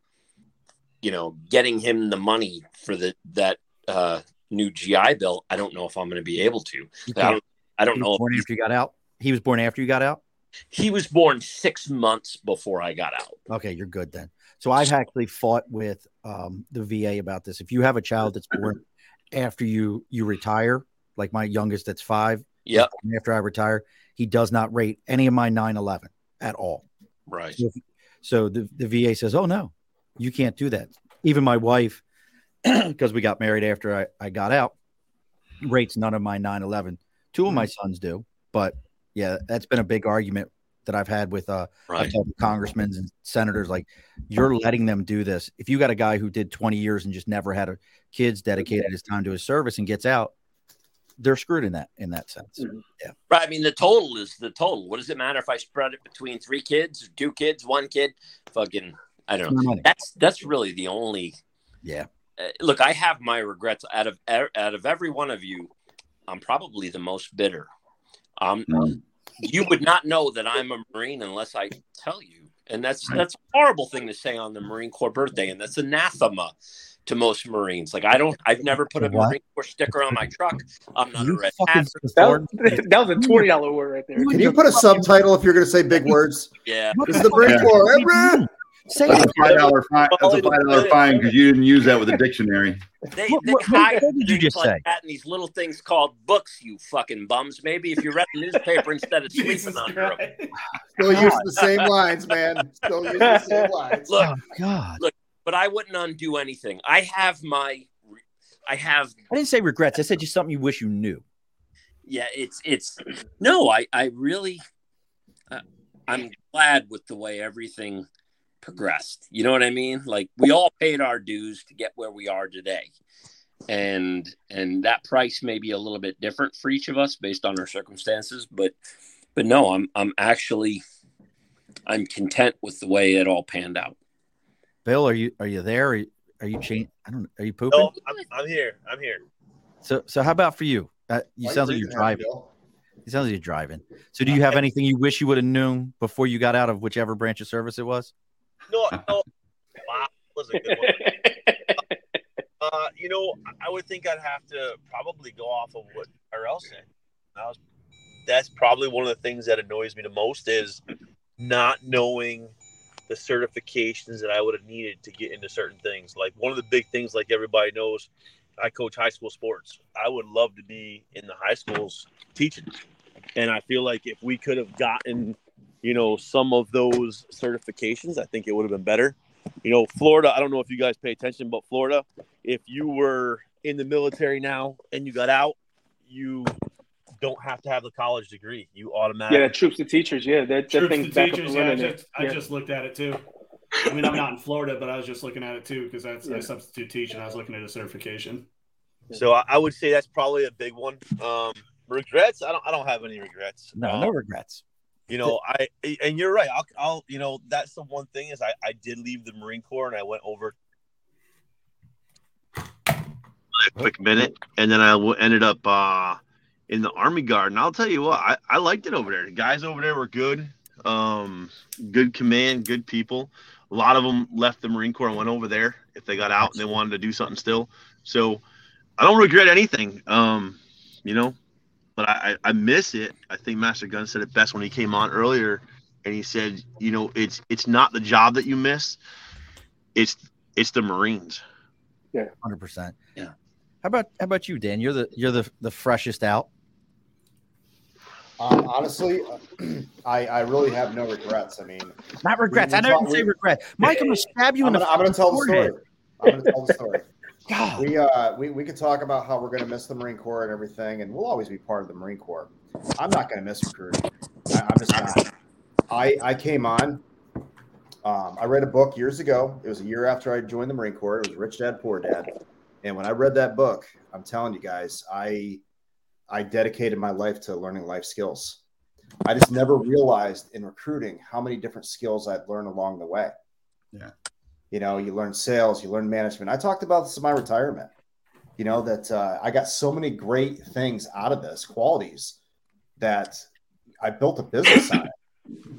you know, getting him the money for the that uh, new GI Bill, I don't know if I'm going to be able to. I don't, I don't know. born after you got out. He was born after you got out. He was born six months before I got out. Okay, you're good then. So I've actually fought with um, the VA about this. If you have a child that's born after you you retire, like my youngest that's five, Yep. after I retire, he does not rate any of my 911 at all. Right. So, so the, the VA says, oh, no, you can't do that. Even my wife, because we got married after I, I got out, rates none of my 911. Two of my sons do. But yeah, that's been a big argument that I've had with uh, Right. Congressmen and senators like you're letting them do this. If you got a guy who did 20 years and just never had a kids dedicated his time to his service and gets out, they're screwed in that in that sense. Yeah. Right. I mean, the total is the total. What does it matter if I spread it between three kids, two kids, one kid? Fucking, I don't know. That's that's really the only. Yeah. Uh, look, I have my regrets. Out of out of every one of you, I'm probably the most bitter. Um, Mhm. you would not know that I'm a Marine unless I tell you, and that's that's a horrible thing to say on the Marine Corps birthday, and that's anathema to most Marines. Like I don't, I've never put a What? Marine Corps sticker on my truck. I'm not a You red hat. That was, that was a twenty dollar word right there. Can you put a subtitle if you're going to say big words? Yeah. What This is the Marine Corps. eh. Say That's it. a five dollar fine. That's a five dollar fine because you didn't use that with a dictionary. They, What- they what- hide what did you just like say? that in these little things called books, you fucking bums. Maybe if you read the newspaper instead of Jesus sleeping under 'em. Christ. Still using the same lines, man. Still using the same lines. Look, Oh God. But I wouldn't undo anything. I have my, I have, I didn't say regrets. I said just something you wish you knew. yeah. It's it's no. I I really, uh, I'm glad with the way everything progressed. You know what I mean? Like we all paid our dues to get where we are today. And and that price may be a little bit different for each of us based on our circumstances, but but no, I'm I'm actually I'm content with the way it all panned out. Bill, are you are you there? Are you, are you change? I don't. Are you pooping? No, I'm, I'm here. I'm here. So so how about for you? Uh, you Why sounds like you're driving. Bill? It sounds like you're driving. So do you have anything you wish you would have known before you got out of whichever branch of service it was? No, no. Wow, that was a good one. Uh, you know, I would think I'd have to probably go off of what RL said. That was, that's probably one of the things that annoys me the most is not knowing the certifications that I would have needed to get into certain things. Like one of the big things, like everybody knows, I coach high school sports. I would love to be in the high schools teaching, and I feel like if we could have gotten, you know, some of those certifications, I think it would have been better you know, Florida, I don't know if you guys pay attention, but Florida, if you were in the military now and you got out, you don't have to have the college degree. You automatically. yeah, troops to teachers. Yeah, that, that Troops thing's back teachers. up Yeah, I and running. just, I just looked at it too. I mean, I'm not in Florida, but I was just looking at it too because that's Yeah. I substitute teach and I was looking at a certification. So I, I would say that's probably a big one. Um, regrets? I don't. I don't have any regrets. No, Um, no regrets. You know, I and you're right. I'll, I'll. You know, that's the one thing is I, I did leave the Marine Corps and I went over a quick minute, and then I ended up uh, in the Army Guard. And I'll tell you what, I, I liked it over there. The guys over there were good, um, good command, good people. A lot of them left the Marine Corps and went over there if they got out and they wanted to do something still. So I don't regret anything. Um, you know, but I, I I miss it. I think Master Gunn said it best when he came on earlier, and he said, you know, it's it's not the job that you miss, it's it's the Marines. Yeah. Hundred percent. Yeah. How about how about you, Dan? You're the you're the the freshest out. Um, honestly, I, I really have no regrets. I mean, Not regrets. I never talk- say regret. Mike, I'm gonna stab you I'm in gonna, the. I'm gonna tell the story. I'm gonna tell the story. God. We uh we, we could talk about how we're gonna miss the Marine Corps and everything, and we'll always be part of the Marine Corps. I'm not gonna miss recruiting. I, I'm just not. I I came on. Um, I read a book years ago. It was a year after I joined the Marine Corps. It was Rich Dad Poor Dad, And when I read that book, I'm telling you guys, I I dedicated my life to learning life skills. I just never realized in recruiting how many different skills I'd learn along the way. Yeah. You know, you learn sales, you learn management. I talked about this in my retirement. You know that uh, I got so many great things out of this, qualities that I built a business on it.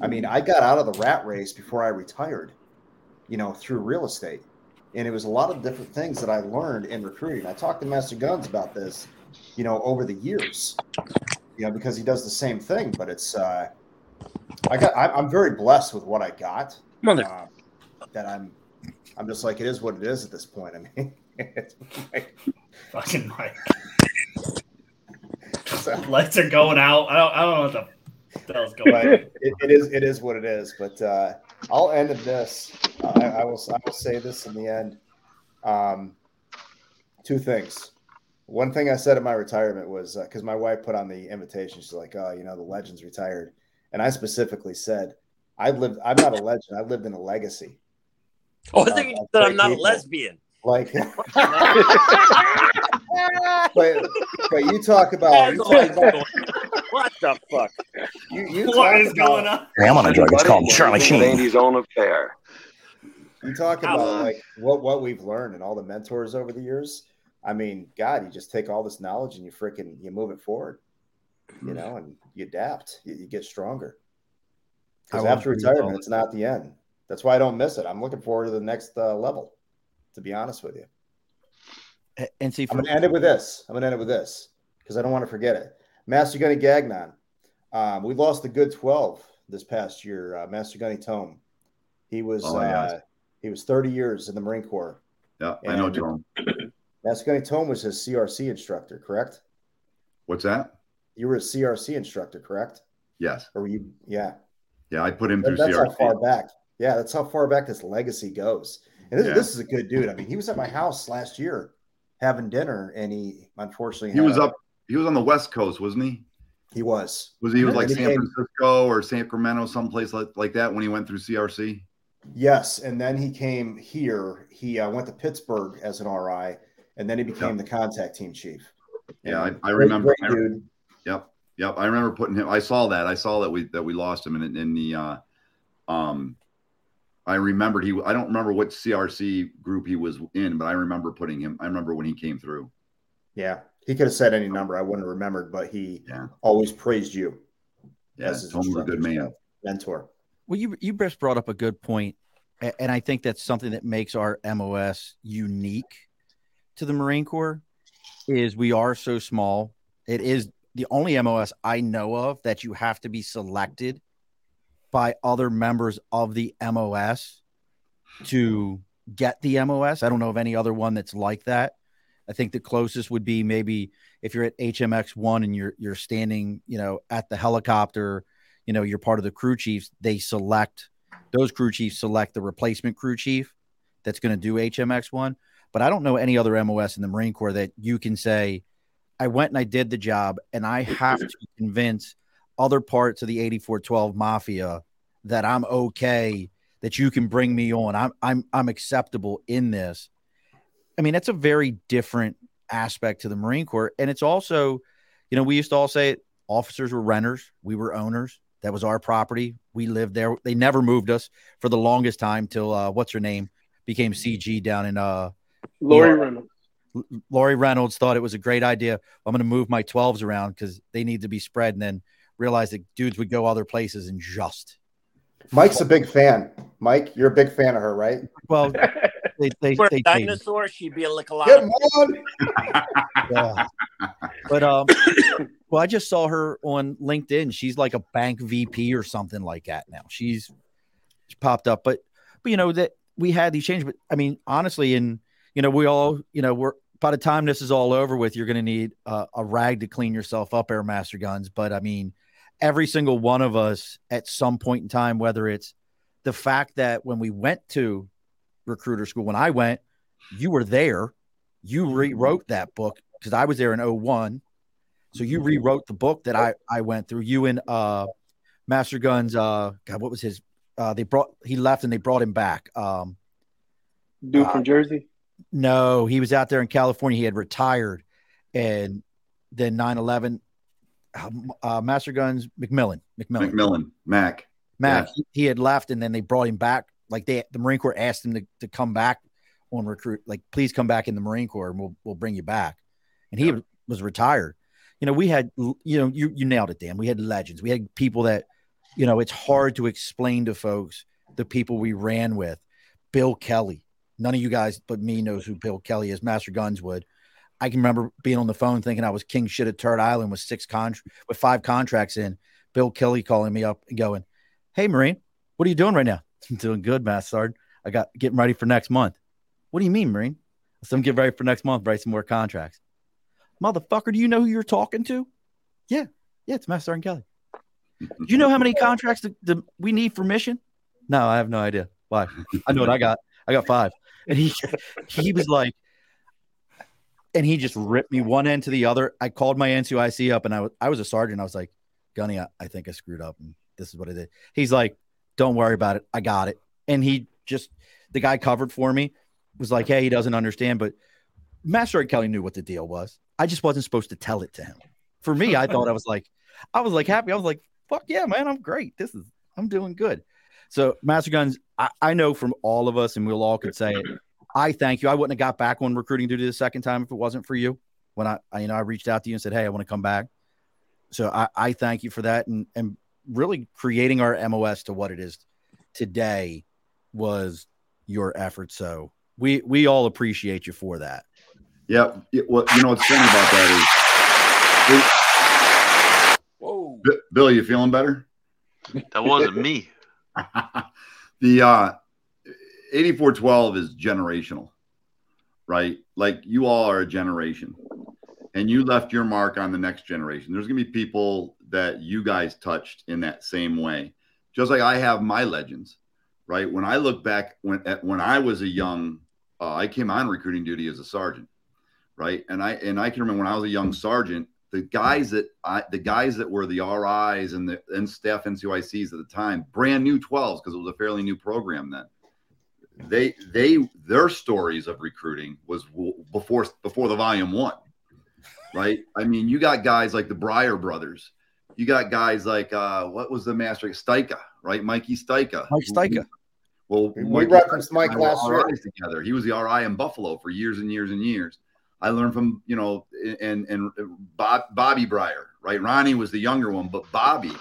I mean, I got out of the rat race before I retired. You know, through real estate, and it was a lot of different things that I learned in recruiting. I talked to Master Guns about this, you know, over the years. You know, because he does the same thing, but it's uh, I got I, I'm very blessed with what I got. Mother. Uh, that I'm I'm just like it is what it is at this point. I mean, it's like, Fucking Mike. so, Lights are going out. I don't, I don't know what the hell's going but on. it, it is it is what it is. But uh, I'll end in this. I, I will I will say this in the end. Um, two things. One thing I said at my retirement was because my wife put on the invitation. She's like, "Oh, you know, the legend's retired," and I specifically said, "I lived. I'm not a legend. I lived in a legacy." Oh, I think you Uh, said I'm not a lesbian. Like, but, but you talk about you talk about what the fuck? you, you What talk is about, going on? Hey, I'm on a drug. It's called Charlie It's Sheen. Andy's own affair. You talk about Uh, like what what we've learned and all the mentors over the years. I mean, God, you just take all this knowledge and you freaking you move it forward, you know, and you adapt. You, you get stronger. Because after agree with retirement, it's not the end. That's why I don't miss it. I'm looking forward to the next uh, level. To be honest with you, And see, I'm gonna end it with this. I'm gonna end it with this because I don't want to forget it. Master Gunny Gagnon. Um, we lost the good 12 this past year. Uh, Master Gunny Tome. He was Oh, uh, he was 30 years in the Marine Corps. Yeah, I know, And- Jerome. Gunny Tome was his CRC instructor, correct? What's that? You were a CRC instructor, correct? Yes. Or were you? Yeah. Yeah, I put him through that's how far back. Yeah, that's how far back this legacy goes. And this, Yeah. this is a good dude. I mean, he was at my house last year having dinner, and he unfortunately He was a- up. He was on the West Coast, wasn't he? He was. Was he, he was like he San came- Francisco or Sacramento, someplace like, like that when he went through CRC? Yes, and then he came here. He uh, went to Pittsburgh as an RI, and then he became the contact team chief. Yeah, And I, I great- remember. great dude. Yep, yep. I remember putting him. I saw that. I saw that we that we lost him in in the. Uh, um, I remembered he. I don't remember what CRC group he was in, but I remember putting him. I remember when he came through. Yeah, he could have said any number. I wouldn't have remembered, but he Yeah. always praised you. Yeah, as his Tom a good man. mentor. Well, you you just brought up a good and I think that's something that makes our MOS unique to the Marine Corps. Is we are so small. It is the only MOS I know of that you have to be selected by other members of the MOS to get the MOS. I don't know of any other one that's like that. I think the closest would be maybe if you're at HMX one and you're you're standing, you know, at the helicopter, you know, you're part of the crew chiefs. They select those crew chiefs select the replacement crew chief that's going to do HMX one. But I don't know any other MOS in the Marine Corps that you can say, I went and I did the job, and I have to convince other parts of the 8412 mafia that I'm okay, that you can bring me on. I'm I'm I'm acceptable in this. I mean, that's a very different aspect to the Marine Corps. And it's also, you know, we used to all say it, officers were renters, we were owners. That was our property. We lived there. They never moved us for the longest time till uh, what's her name became CG down in uh Lori Yeah. Reynolds. L- Lori Reynolds thought it was a great idea. I'm going to move my 12s around because they need to be spread, and then realized that dudes would go other places and just. Mike's a big fan. Mike, you're a big fan of her, right? Well, they they, For a they changed. dinosaur, she'd be a lick a lot. Come on. Yeah. But um, well, I just saw her on LinkedIn. She's like a bank VP or something like that now. She's she popped up, but but you know that we had these changes. But I mean, honestly, and you know, we all you know we're by the time this is all over with, you're going to need a, a rag to clean yourself up, Air Master Guns. But I mean, every single one of us at some point in time, whether it's the fact that when we went to recruiter school, when I went, you were there, you rewrote that book because I was there in 01. So you rewrote the book that I, I went through. You and uh, Master Guns, uh, God, what was his? Uh, they brought he left and they brought him back. Um, Dude Uh, from Jersey. No, he was out there in California. He had retired, and then 9/11. um, Uh, Master Guns McMillan, McMillan, McMillan, Mac. Mac. He, he had left, and then they brought him back. Like they, the Marine Corps asked him to, to come back on recruit. Like, please come back in the Marine Corps, and we'll we'll bring you back. And he was retired. You know, we had, you know, you you nailed it, Dan. We had legends. We had people that, you know, it's hard to explain to folks the people we ran with. Bill Kelly. None of you guys but me knows who Bill Kelly is. Master Guns would. I can remember being on the phone thinking I was king shit at Turd Island with six con with five contracts in. Bill Kelly calling me up and going, "Hey Marine, what are you doing right now?" I'm doing good, Master Sergeant. I got getting ready for next month. What do you mean, Marine? Said, I'm getting ready for next month, write some more contracts. Motherfucker, do you know who you're talking to? Yeah, yeah, it's Master Sergeant Kelly. Do you know how many contracts that, that we need for mission? No, I have no idea. Why? I know what I got. I got five. And he he was like, and he just ripped me one end to the other. I called my NCOIC up and I was I was a sergeant. I was like, Gunny, I, I think I screwed up and this is what I did. He's like, Don't worry about it. I got it. And he just the guy covered for me was like, Hey, he doesn't understand, but Master Sergeant Kelly knew what the deal was. I just wasn't supposed to tell it to him. For me, I thought I was like, I was like happy. I was like, fuck yeah, man, I'm great. This is I'm doing good. So, Master Guns, I, I know from all of us, and we'll all could say it. I thank you. I wouldn't have got back on recruiting duty the second time if it wasn't for you. When I, I you know, I reached out to you and said, "Hey, I want to come back." So I, I thank you for that, and and really creating our MOS to what it is today was your effort. So we we all appreciate you for that. Yeah. yeah, Well, you know what's funny about that is, Whoa. B- Bill, you feeling better? That wasn't me. The uh 8412 is generational right? Like you all are a generation and you left your mark on the next generation. There's going to be people that you guys touched in that same way. Just like i have my legends right? When i look back when at, when i was a young uh, i came on recruiting duty as a sergeant right? And i and i can remember when i was a young sergeant the guys that I, the guys that were the RIs and the and staff NCOICs at the time, brand new 12s because it was a fairly new program then. They they their stories of recruiting was before before the volume one, right? I mean, you got guys like the Breyer brothers, you got guys like uh, what was the master Stika, right? Mikey Stika, Mike Stika. Well, We Mikey referenced Mike and I were last year. Together. He was the RI in Buffalo for years and years and years. I learned from you know and and Bob, Bobby Breyer, right? Ronnie was the younger one, but Bobby,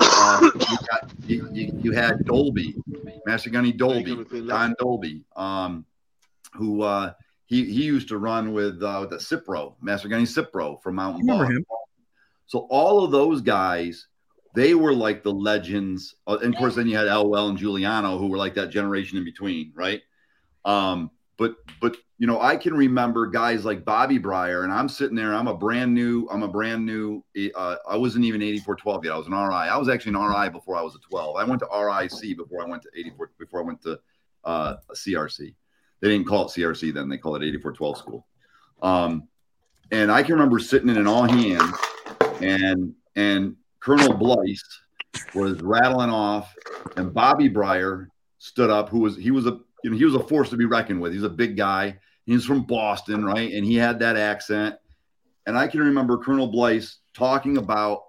uh, you, got, you, you, you had Dolby, Master Gunny Dolby, Don Dolby, um, who uh, he he used to run with uh, with the Cipro, Master Gunny Cipro from Mountain Remember him? So all of those guys, they were like the legends. Uh, and of course, then you had Elwell and Giuliano, who were like that generation in between, right? Um, but but you know, I can remember guys like Bobby Breyer, and I'm sitting there. I'm a brand new. I'm a brand new. Uh, I wasn't even 8412 yet. I was an RI. I was actually an RI before I was a 12. I went to RIC before I went to 84. Before I went to uh, CRC. They didn't call it CRC then. They call it 8412 school. Um, and I can remember sitting in an all hands, and and Colonel Blyce was rattling off, and Bobby Breyer stood up, who was he was a you know he was a force to be reckoned with. He's a big guy. He's from Boston, right? And he had that accent. And I can remember Colonel Blyce talking about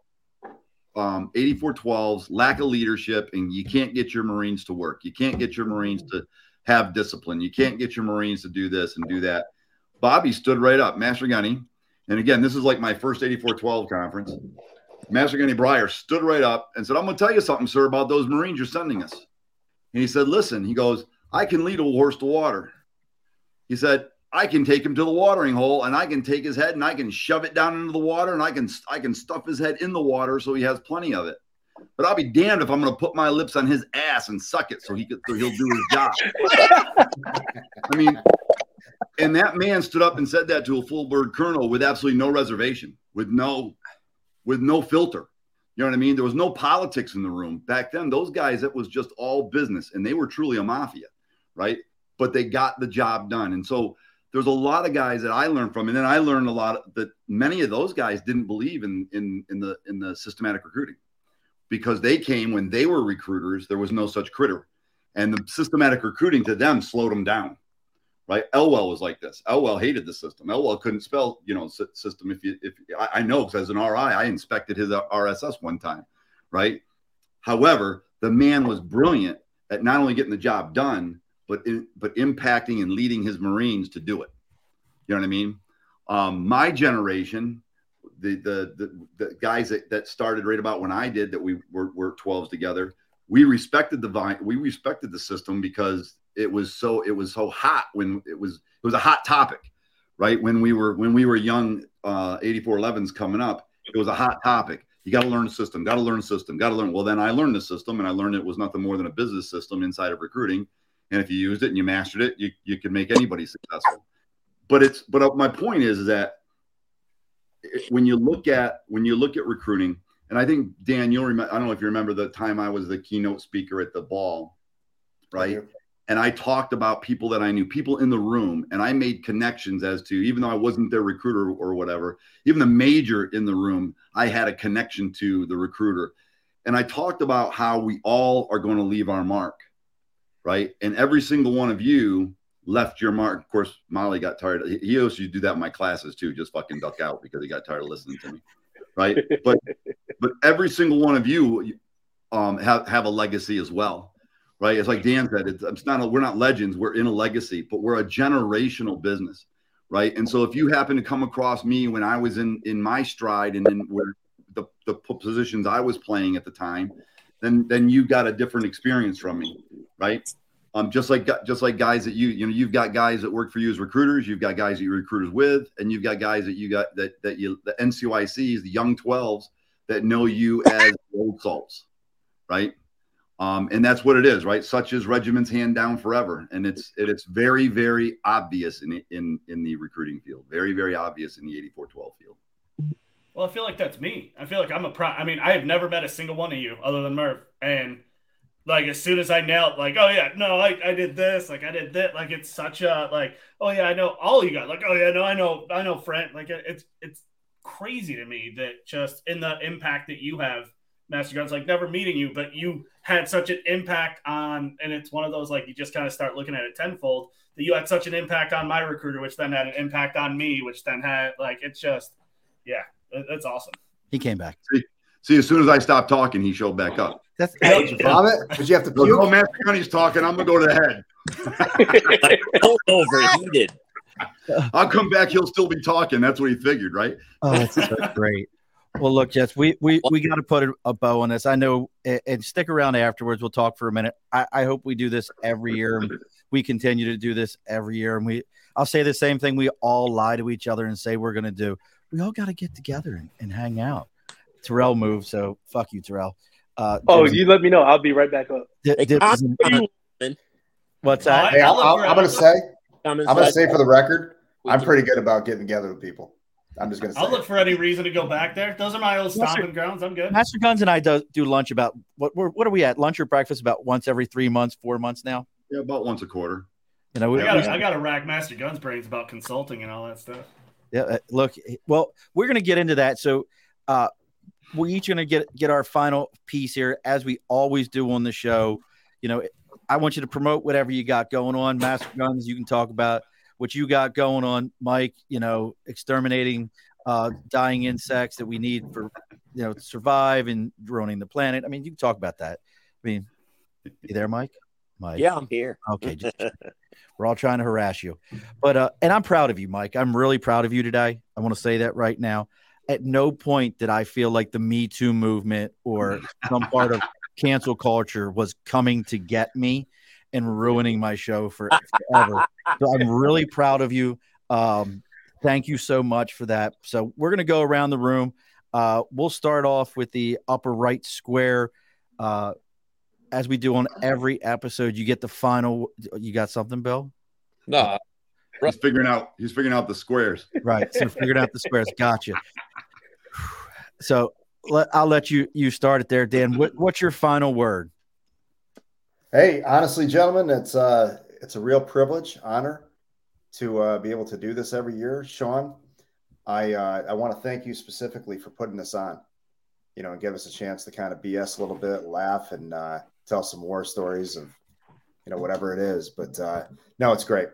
um, 8412's lack of leadership, and you can't get your Marines to work. You can't get your Marines to have discipline. You can't get your Marines to do this and do that. Bobby stood right up, Master Gunny. And again, this is like my first 8412 conference. Master Gunny Breyer stood right up and said, I'm going to tell you something, sir, about those Marines you're sending us. And he said, Listen, he goes, I can lead a horse to water. He said, I can take him to the watering hole and I can take his head and I can shove it down into the water and I can I can stuff his head in the water so he has plenty of it. But I'll be damned if I'm going to put my lips on his ass and suck it so he could so he'll do his job. I mean, and that man stood up and said that to a full bird colonel with absolutely no reservation, with no with no filter. You know what I mean? There was no politics in the room back then. Those guys, it was just all business, and they were truly a mafia, right? But they got the job done, and so there's a lot of guys that I learned from, and then I learned a lot that many of those guys didn't believe in in in the in the systematic recruiting because they came when they were recruiters. There was no such critter, and the systematic recruiting to them slowed them down, right? Elwell was like this. Elwell hated the system. Elwell couldn't spell, you know, system. If you, if I, I know because as an RI, I inspected his uh, RSS one time, right? However, the man was brilliant at not only getting the job done, but but impacting and leading his Marines to do it. You know what I mean? Um, my generation, the, the the the guys that, that started right about when I did that we were, were 12s together, we respected the vine, we respected the system because it was so it was so hot when it was it was a hot topic, right? When we were when we were young, uh, 8411s coming up, it was a hot topic. You got to learn the system, got to learn the system, got to learn. Well, then I learned the system and I learned it was nothing more than a business system inside of recruiting. And if you used it and you mastered it, you, you can make anybody successful. But it's but uh, my point is, is that when you look at when you look at recruiting, and I think Dan, you'll remember. I don't know if you remember the time I was the keynote speaker at the ball, right? And I talked about people that I knew, people in the room, and I made connections as to even though I wasn't their recruiter or whatever, even the major in the room, I had a connection to the recruiter. And I talked about how we all are going to leave our mark, right? And every single one of you left your mark. Of course, Molly got tired. He used to do that in my classes too, just fucking duck out because he got tired of listening to me, right? but but every single one of you um, have have a legacy as well, right? It's like Dan said, it's, it's not a, we're not legends, we're in a legacy, but we're a generational business, right? And so if you happen to come across me when I was in in my stride and in where the the positions I was playing at the time, then then you got a different experience from me, right? Um, just like just like guys that you you know you've got guys that work for you as recruiters, you've got guys that you recruiters with, and you've got guys that you got that that you the NCOICs, the young 12s that know you as old salts, right? Um, and that's what it is, right? Such as regiments hand down forever, and it's it, it's very very obvious in in in the recruiting field, very very obvious in the 8412 field. Well, I feel like that's me. I feel like I'm a pro. I mean, I have never met a single one of you other than Merv. and like as soon as I nailed, like, oh yeah, no, I, I did this, like I did that, like it's such a like, oh yeah, I know all you got, like, oh yeah, no, I know, I know, friend, like it's it's crazy to me that just in the impact that you have, Master Guns, like never meeting you, but you had such an impact on, and it's one of those like you just kind of start looking at it tenfold that you had such an impact on my recruiter, which then had an impact on me, which then had like it's just, yeah, it, it's awesome. He came back. See, see, as soon as I stopped talking, he showed back up. That's Did you vomit? Did you have to Goes, puke? oh, Master Gunny's talking. I'm gonna go to the head. Overheated. I'll come back. He'll still be talking. That's what he figured, right? Oh, that's so great. Well, look, Jess, we we, we got to put a, a bow on this. I know, and, and stick around afterwards. We'll talk for a minute. I, I hope we do this every year. We continue to do this every year. And we, I'll say the same thing. We all lie to each other and say we're going to do. We all got to get together and, and hang out. Terrell moved, so fuck you, Terrell. Uh, Oh, you let me know. I'll be right back up. Di- Hey, Dibs Tom, is- you what's that? Hey, I'll I'll, look I'll, for I'm going to say, I'm going to say for the record, I'm pretty good about getting together with people. I'm just going to say. I'll look for any reason to go back there. Those are my old Yes, sir. stomping grounds. I'm good. Master Guns and I do, do lunch about what we're, what are we at lunch or breakfast about once every three months, four months now. Yeah, about once a quarter. You know, we, I got we- to I got to rack Master Guns brains about consulting and all that stuff. Yeah, uh, look, well, we're going to get into that. So, uh, we're each going to get get our final piece here, as we always do on the show. You know, I want you to promote whatever you got going on, Master Guns. You can talk about what you got going on, Mike. You know, exterminating uh, dying insects that we need for you know to survive and ruining the planet. I mean, you can talk about that. I mean, you there, Mike? Mike. Yeah, I'm here. Okay, just we're all trying to harass you, but uh, and I'm proud of you, Mike. I'm really proud of you today. I want to say that right now. At no point did I feel like the Me Too movement or some part of cancel culture was coming to get me and ruining my show for forever. So I'm really proud of you. Um, thank you so much for that. So we're gonna go around the room. Uh, we'll start off with the upper right square. Uh, as we do on every episode, you get the final. You got something, Bill? No, He's figuring out. He's figuring out the squares. Right. So figured out the squares. Gotcha. So let, I'll let you you start it there, Dan. What, what's your final word? Hey, honestly, gentlemen, it's uh it's a real privilege, honor to uh, be able to do this every year. Sean, I uh, I want to thank you specifically for putting this on. You know, and give us a chance to kind of BS a little bit, laugh, and uh, tell some war stories of you know whatever it is. But uh, no, it's great.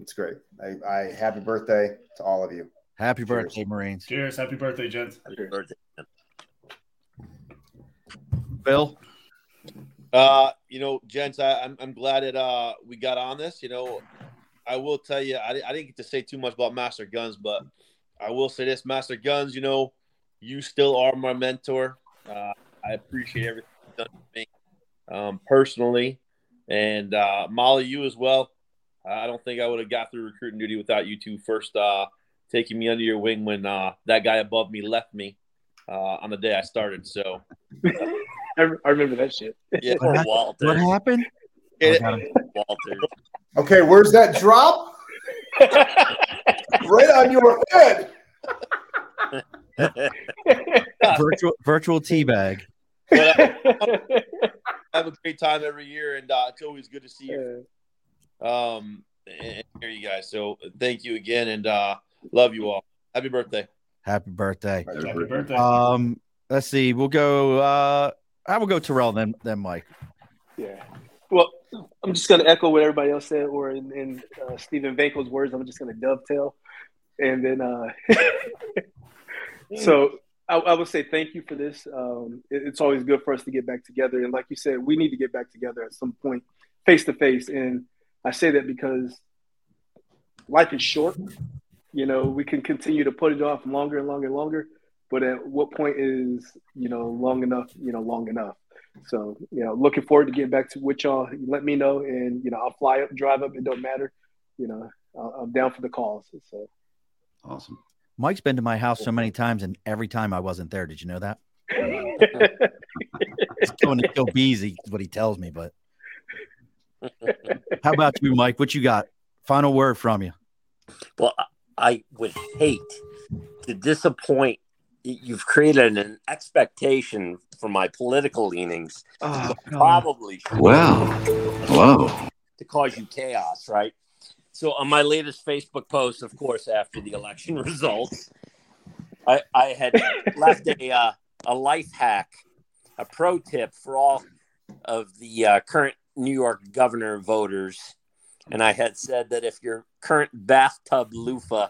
It's great. I, I happy birthday to all of you. Happy Cheers. birthday, Marines. Cheers. Happy birthday, gents. Happy birthday. Bill. Uh, you know, gents, I, I'm I'm glad that uh we got on this. You know, I will tell you, I, I didn't get to say too much about Master Guns, but I will say this, Master Guns. You know, you still are my mentor. Uh, I appreciate everything you've done for me, um, personally, and uh, Molly, you as well. I don't think I would have got through recruiting duty without you two first uh, taking me under your wing when uh, that guy above me left me uh, on the day I started. So, I, I remember that shit. yeah, What Walter. What happened? It- I got him. Walter. Okay, where's that drop? right on your head. virtual virtual tea bag. but I have a great time every year, and uh, it's always good to see you. Um, and hear you guys. So thank you again, and uh, love you all. Happy birthday. Happy birthday. Happy birthday. Um, let's see. We'll go. Uh, I will go Terrell then. Then Mike. Yeah. Well, I'm just going to echo what everybody else said, or in, in uh, Stephen Vankel's words, I'm just going to dovetail. And then, uh, so I, I would say thank you for this. Um, it- it's always good for us to get back together. And like you said, we need to get back together at some point, face to face. And I say that because life is short. You know, we can continue to put it off longer and longer and longer. But at what point is, you know, long enough, you know, long enough? So, you know, looking forward to getting back to with y'all. Let me know, and you know, I'll fly up, drive up. It don't matter. You know, I'm down for the calls. So, Awesome. Mike's been to my house so many times, and every time I wasn't there. Did you know that? He's going to kill bees. He, what he tells me. But how about you, Mike? What you got? Final word from you. Well, I would hate to disappoint. You've created an expectation for my political leanings. Oh, Probably should Well, hello. to cause you chaos, right? So on my latest Facebook post, of course, after the election results, I, I had left a uh, a life hack, a pro tip for all of the uh, current New York governor voters, and I had said that if your current bathtub loofah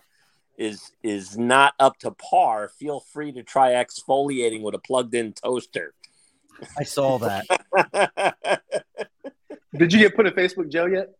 is is not up to par, feel free to try exfoliating with a plugged-in toaster. I saw that. did you get put in Facebook jail yet?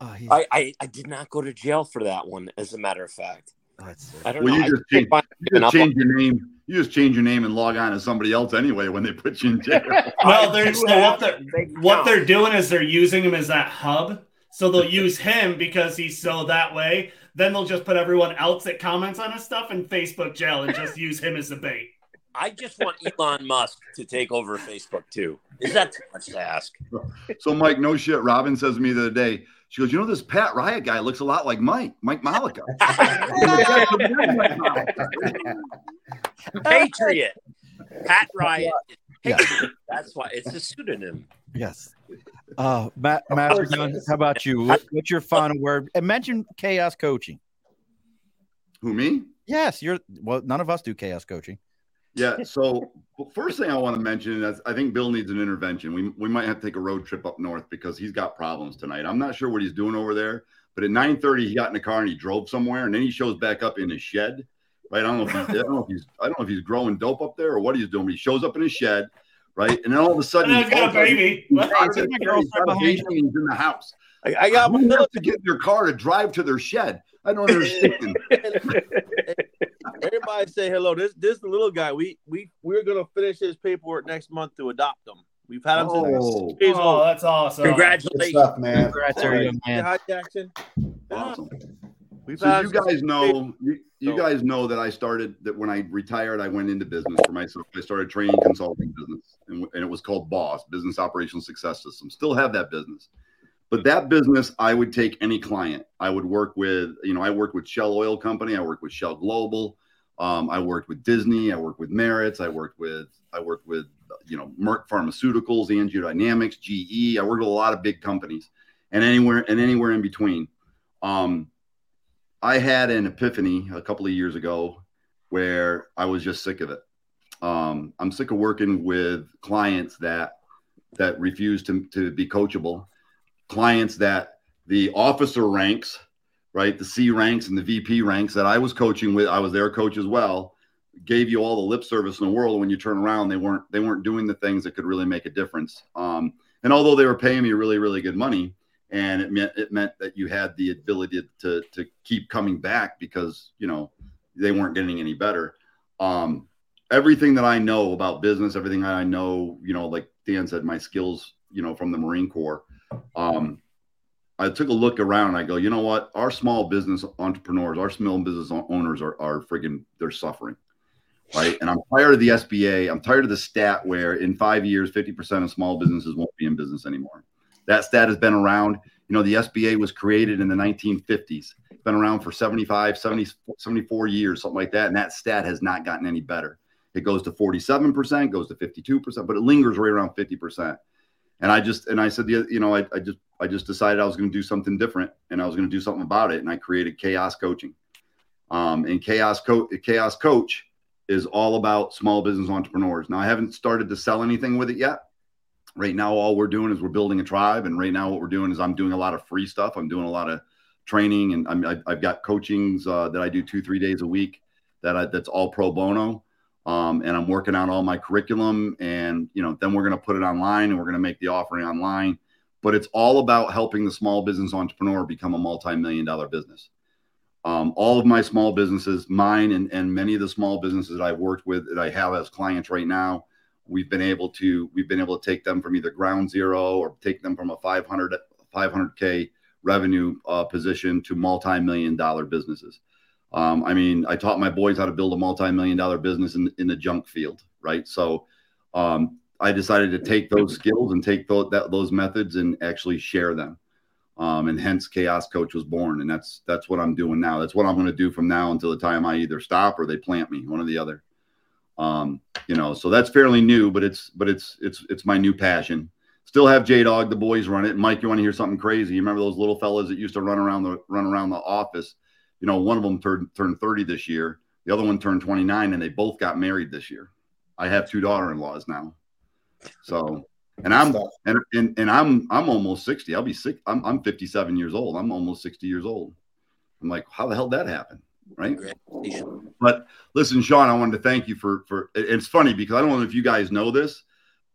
Oh, I, I, I did not go to jail for that one, as a matter of fact. Oh, that's. I don't Well, know. you just think change, you just change your name. You just change your name and log on as somebody else anyway when they put you in jail. Well, they're, so what they're what they're doing is they're using him as that hub. So they'll use him because he's so that way. Then they'll just put everyone else that comments on his stuff in Facebook jail and just use him as the bait. I just want Elon Musk to take over Facebook too. Is that too much to ask? So, Mike, no shit. Robin says to me the other day, she goes, You know, this Pat Riot guy looks a lot like Mike, Mike Malika. Patriot. Pat Riot. Yeah. That's why it's a pseudonym. Yes. Uh, Matt, Master how about you? What, what's your final word? And mention chaos coaching. Who, me? Yes, you're. Well, none of us do chaos coaching. Yeah. So, well, first thing I want to mention is I think Bill needs an intervention. We, we might have to take a road trip up north because he's got problems tonight. I'm not sure what he's doing over there, but at 9:30 he got in the car and he drove somewhere, and then he shows back up in his shed. Right? I don't know if he's, I don't know if he's I don't know if he's growing dope up there or what he's doing. But he shows up in his shed, right? And then all of a sudden, And he's got a baby. He's Hey, got see a my girl's he's got a right baby behind and he's in the house. I, I got my Who to get in their car to drive to their shed? I don't understand. Everybody say hello. This this little guy. We we we're gonna finish his paperwork next month to adopt him. We've had him since Oh, he's Oh, that's awesome. Congratulations. stuff, man. Congrats, man. Hi, Jackson. awesome. We've So you guys know, you, you So- guys know that I started that when I retired, I went into business for myself. I started training consulting business, and, and it was called Boss Business Operational Success System. Still have that business, but that business, I would take any client. I would work with, you know, I worked with Shell Oil Company, I worked with Shell Global, um, I worked with Disney, I worked with Merritt's, I worked with, I worked with, you know, Merck Pharmaceuticals, Angiodynamics, GE. I worked with a lot of big companies, and anywhere and anywhere in between. Um, I had an epiphany a couple of years ago where I was just sick of it. Um, I'm sick of working with clients that that refuse to, to be coachable, clients that the officer ranks right? The C ranks and the VP ranks that I was coaching with, I was their coach as well, gave you all the lip service in the world. When you turn around, they weren't they weren't doing the things that could really make a difference. Um, and although they were paying me really really good money, and it meant it meant that you had the ability to to keep coming back because you know they weren't getting any better. Um, everything that I know about business, everything I know, you know, like Dan said, my skills, you know, from the Marine Corps. Um, I took a look around I go, you know what? Our small business entrepreneurs, our small business owners are, are freaking, they're suffering. Right. And I'm tired of the SBA. I'm tired of the stat where in five years, 50% of small businesses won't be in business anymore. That stat has been around. You know, the SBA was created in the 1950s. It's been around for 75, 70, 74 years, something like that. And that stat has not gotten any better. It goes to 47%, goes to 52%, but it lingers right around 50% and I just and I said, you know, I, I just I just decided I was going to do something different, and I was going to do something about it, and I created Chaos Coaching. Um, and Chaos Co- Chaos Coach is all about small business entrepreneurs. Now I haven't started to sell anything with it yet. Right now, all we're doing is we're building a tribe, and right now what we're doing is I'm doing a lot of free stuff. I'm doing a lot of training, and I'm, I've got coachings uh, that I do two three days a week. That I, that's all pro bono um, and I'm working on all my curriculum. And you know, then we're going to put it online, and we're going to make the offering online. But it's all about helping the small business entrepreneur become a multi-million dollar business. Um, all of my small businesses, mine and, and many of the small businesses that I've worked with that I have as clients right now, we've been able to we've been able to take them from either ground zero or take them from a 500 500k revenue uh, position to multi-million dollar businesses. Um, I mean, I taught my boys how to build a multi-million dollar business in, in the junk field, right? So um, I decided to take those skills and take those, that, those methods and actually share them. Um, and hence Chaos Coach was born. And that's that's what I'm doing now. That's what I'm going to do from now until the time I either stop or they plant me, one or the other. Um, you know, so that's fairly new, but it's but it's it's it's my new passion. Still have J Dog, the boys run it. Mike, you want to hear something crazy? You remember those little fellas that used to run around the run around the office? You know, one of them turned turned 30 this year, the other one turned 29, and they both got married this year. I have two daughter-in-laws now. So and I'm and, and and I'm I'm almost 60. I'll be sick. I'm I'm 57 years old. I'm almost 60 years old. I'm like, how the hell did that happen? Right. But listen, Sean, I wanted to thank you for for it's funny because I don't know if you guys know this,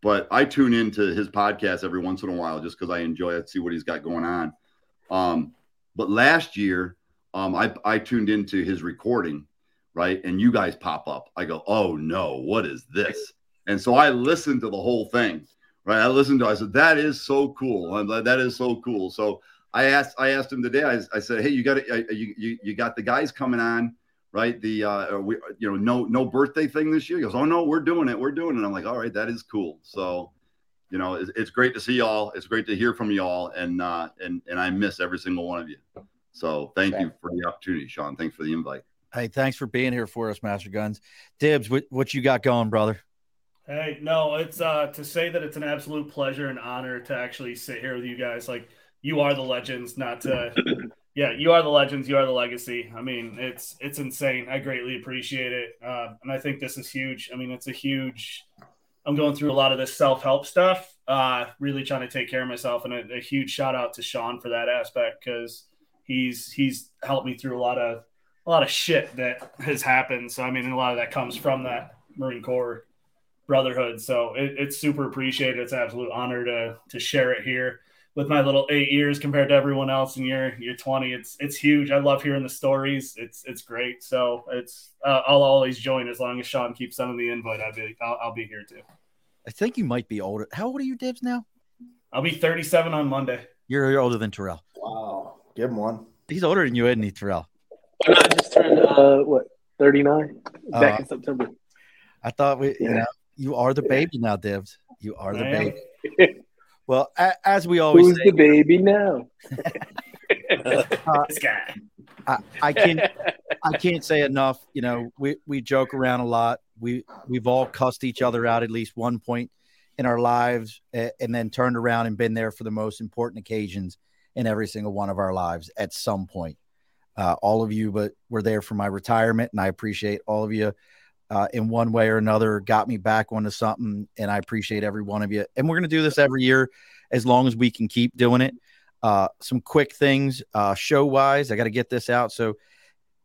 but I tune into his podcast every once in a while just because I enjoy it, see what he's got going on. Um, but last year um, I, I tuned into his recording, right? And you guys pop up. I go, oh no, what is this? And so I listened to the whole thing, right? I listened to. I said, that is so cool. I'm, That is so cool. So I asked, I asked him today. I, I said, hey, you got it. You, you, you got the guys coming on, right? The uh, we, you know, no, no birthday thing this year. He goes, oh no, we're doing it. We're doing it. I'm like, all right, that is cool. So you know, it's, it's, great to see y'all. It's great to hear from y'all, and uh, and and I miss every single one of you. So thank you for the opportunity, Sean. Thanks for the invite. Hey, thanks for being here for us, Master Guns. Dibs, what, what you got going, brother? Hey, no, it's uh to say that it's an absolute pleasure and honor to actually sit here with you guys. Like you are the legends, not to yeah, you are the legends, you are the legacy. I mean, it's it's insane. I greatly appreciate it. Uh, and I think this is huge. I mean, it's a huge I'm going through a lot of this self-help stuff, uh, really trying to take care of myself. And a, a huge shout out to Sean for that aspect because he's he's helped me through a lot of a lot of shit that has happened. So I mean, a lot of that comes from that Marine Corps brotherhood. So it, it's super appreciated. It's an absolute honor to to share it here with my little eight years compared to everyone else in your your 20 it's it's huge. I love hearing the stories. It's it's great. So it's uh, i'll always join as long as sean keeps sending the invite. I'll be I'll, I'll, be here too. I think you might be older. How old are you dibs now? I'll be 37 on monday. You're, you're older than terrell. Wow Give him one. He's older than you, isn't he, Terrell? I just turned uh, what thirty nine back uh, in September. I thought we, yeah. you know, you are the baby now, Dibs. You are the baby. well, a- as we always who's say, the baby now? uh, this guy. I, I can't. I can't say enough. You know, we we joke around a lot. We we've all cussed each other out at least one point in our lives, and then turned around and been there for the most important occasions in every single one of our lives at some point. Uh, all of you, but were there for my retirement, and I appreciate all of you uh, in one way or another. Got me back onto something, and I appreciate every one of you. And we're going to do this every year as long as we can keep doing it. uh, some quick things uh, show wise. I got to get this out. So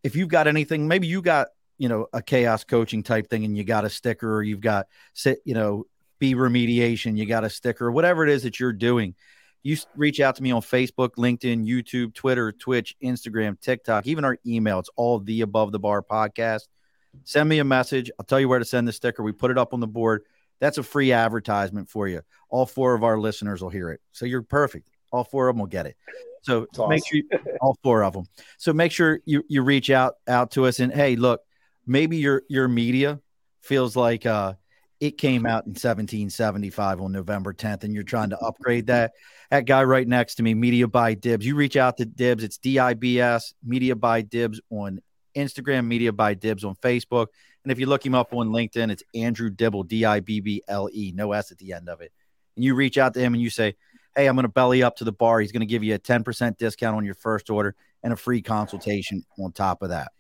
if you've got anything, maybe you got you know a chaos coaching type thing, and you got a sticker, or you've got sit you know be remediation, you got a sticker, whatever it is that you're doing. You reach out to me on Facebook, LinkedIn, YouTube, Twitter, Twitch, Instagram, TikTok, even our email. It's all the above the bar podcast. Send me a message. I'll tell you where to send the sticker. We put it up on the board. That's a free advertisement for you. All four of our listeners will hear it. So you're perfect. All four of them will get it. So awesome. make sure you, all four of them. So make sure you you reach out out to us and hey, look, maybe your your media feels like uh it came out in 1775 on November 10th and you're trying to upgrade that. That guy right next to me, Media by Dibs. You reach out to Dibs, it's D I B S, Media by Dibs on Instagram, Media by Dibs on Facebook. And if you look him up on LinkedIn, it's Andrew Dibble, D I B B L E, no S at the end of it. And you reach out to him and you say, Hey, I'm going to belly up to the bar. He's going to give you a 10% discount on your first order and a free consultation on top of that.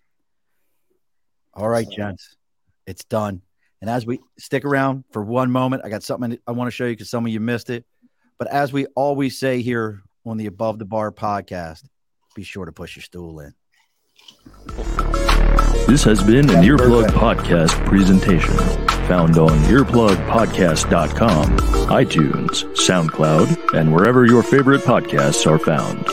All right, gents, it's done. And as we stick around for one moment, I got something I want to show you because some of you missed it. But as we always say here on the Above the Bar podcast, be sure to push your stool in. This has been an Earplug Podcast presentation, found on earplugpodcast.com, iTunes, SoundCloud, and wherever your favorite podcasts are found.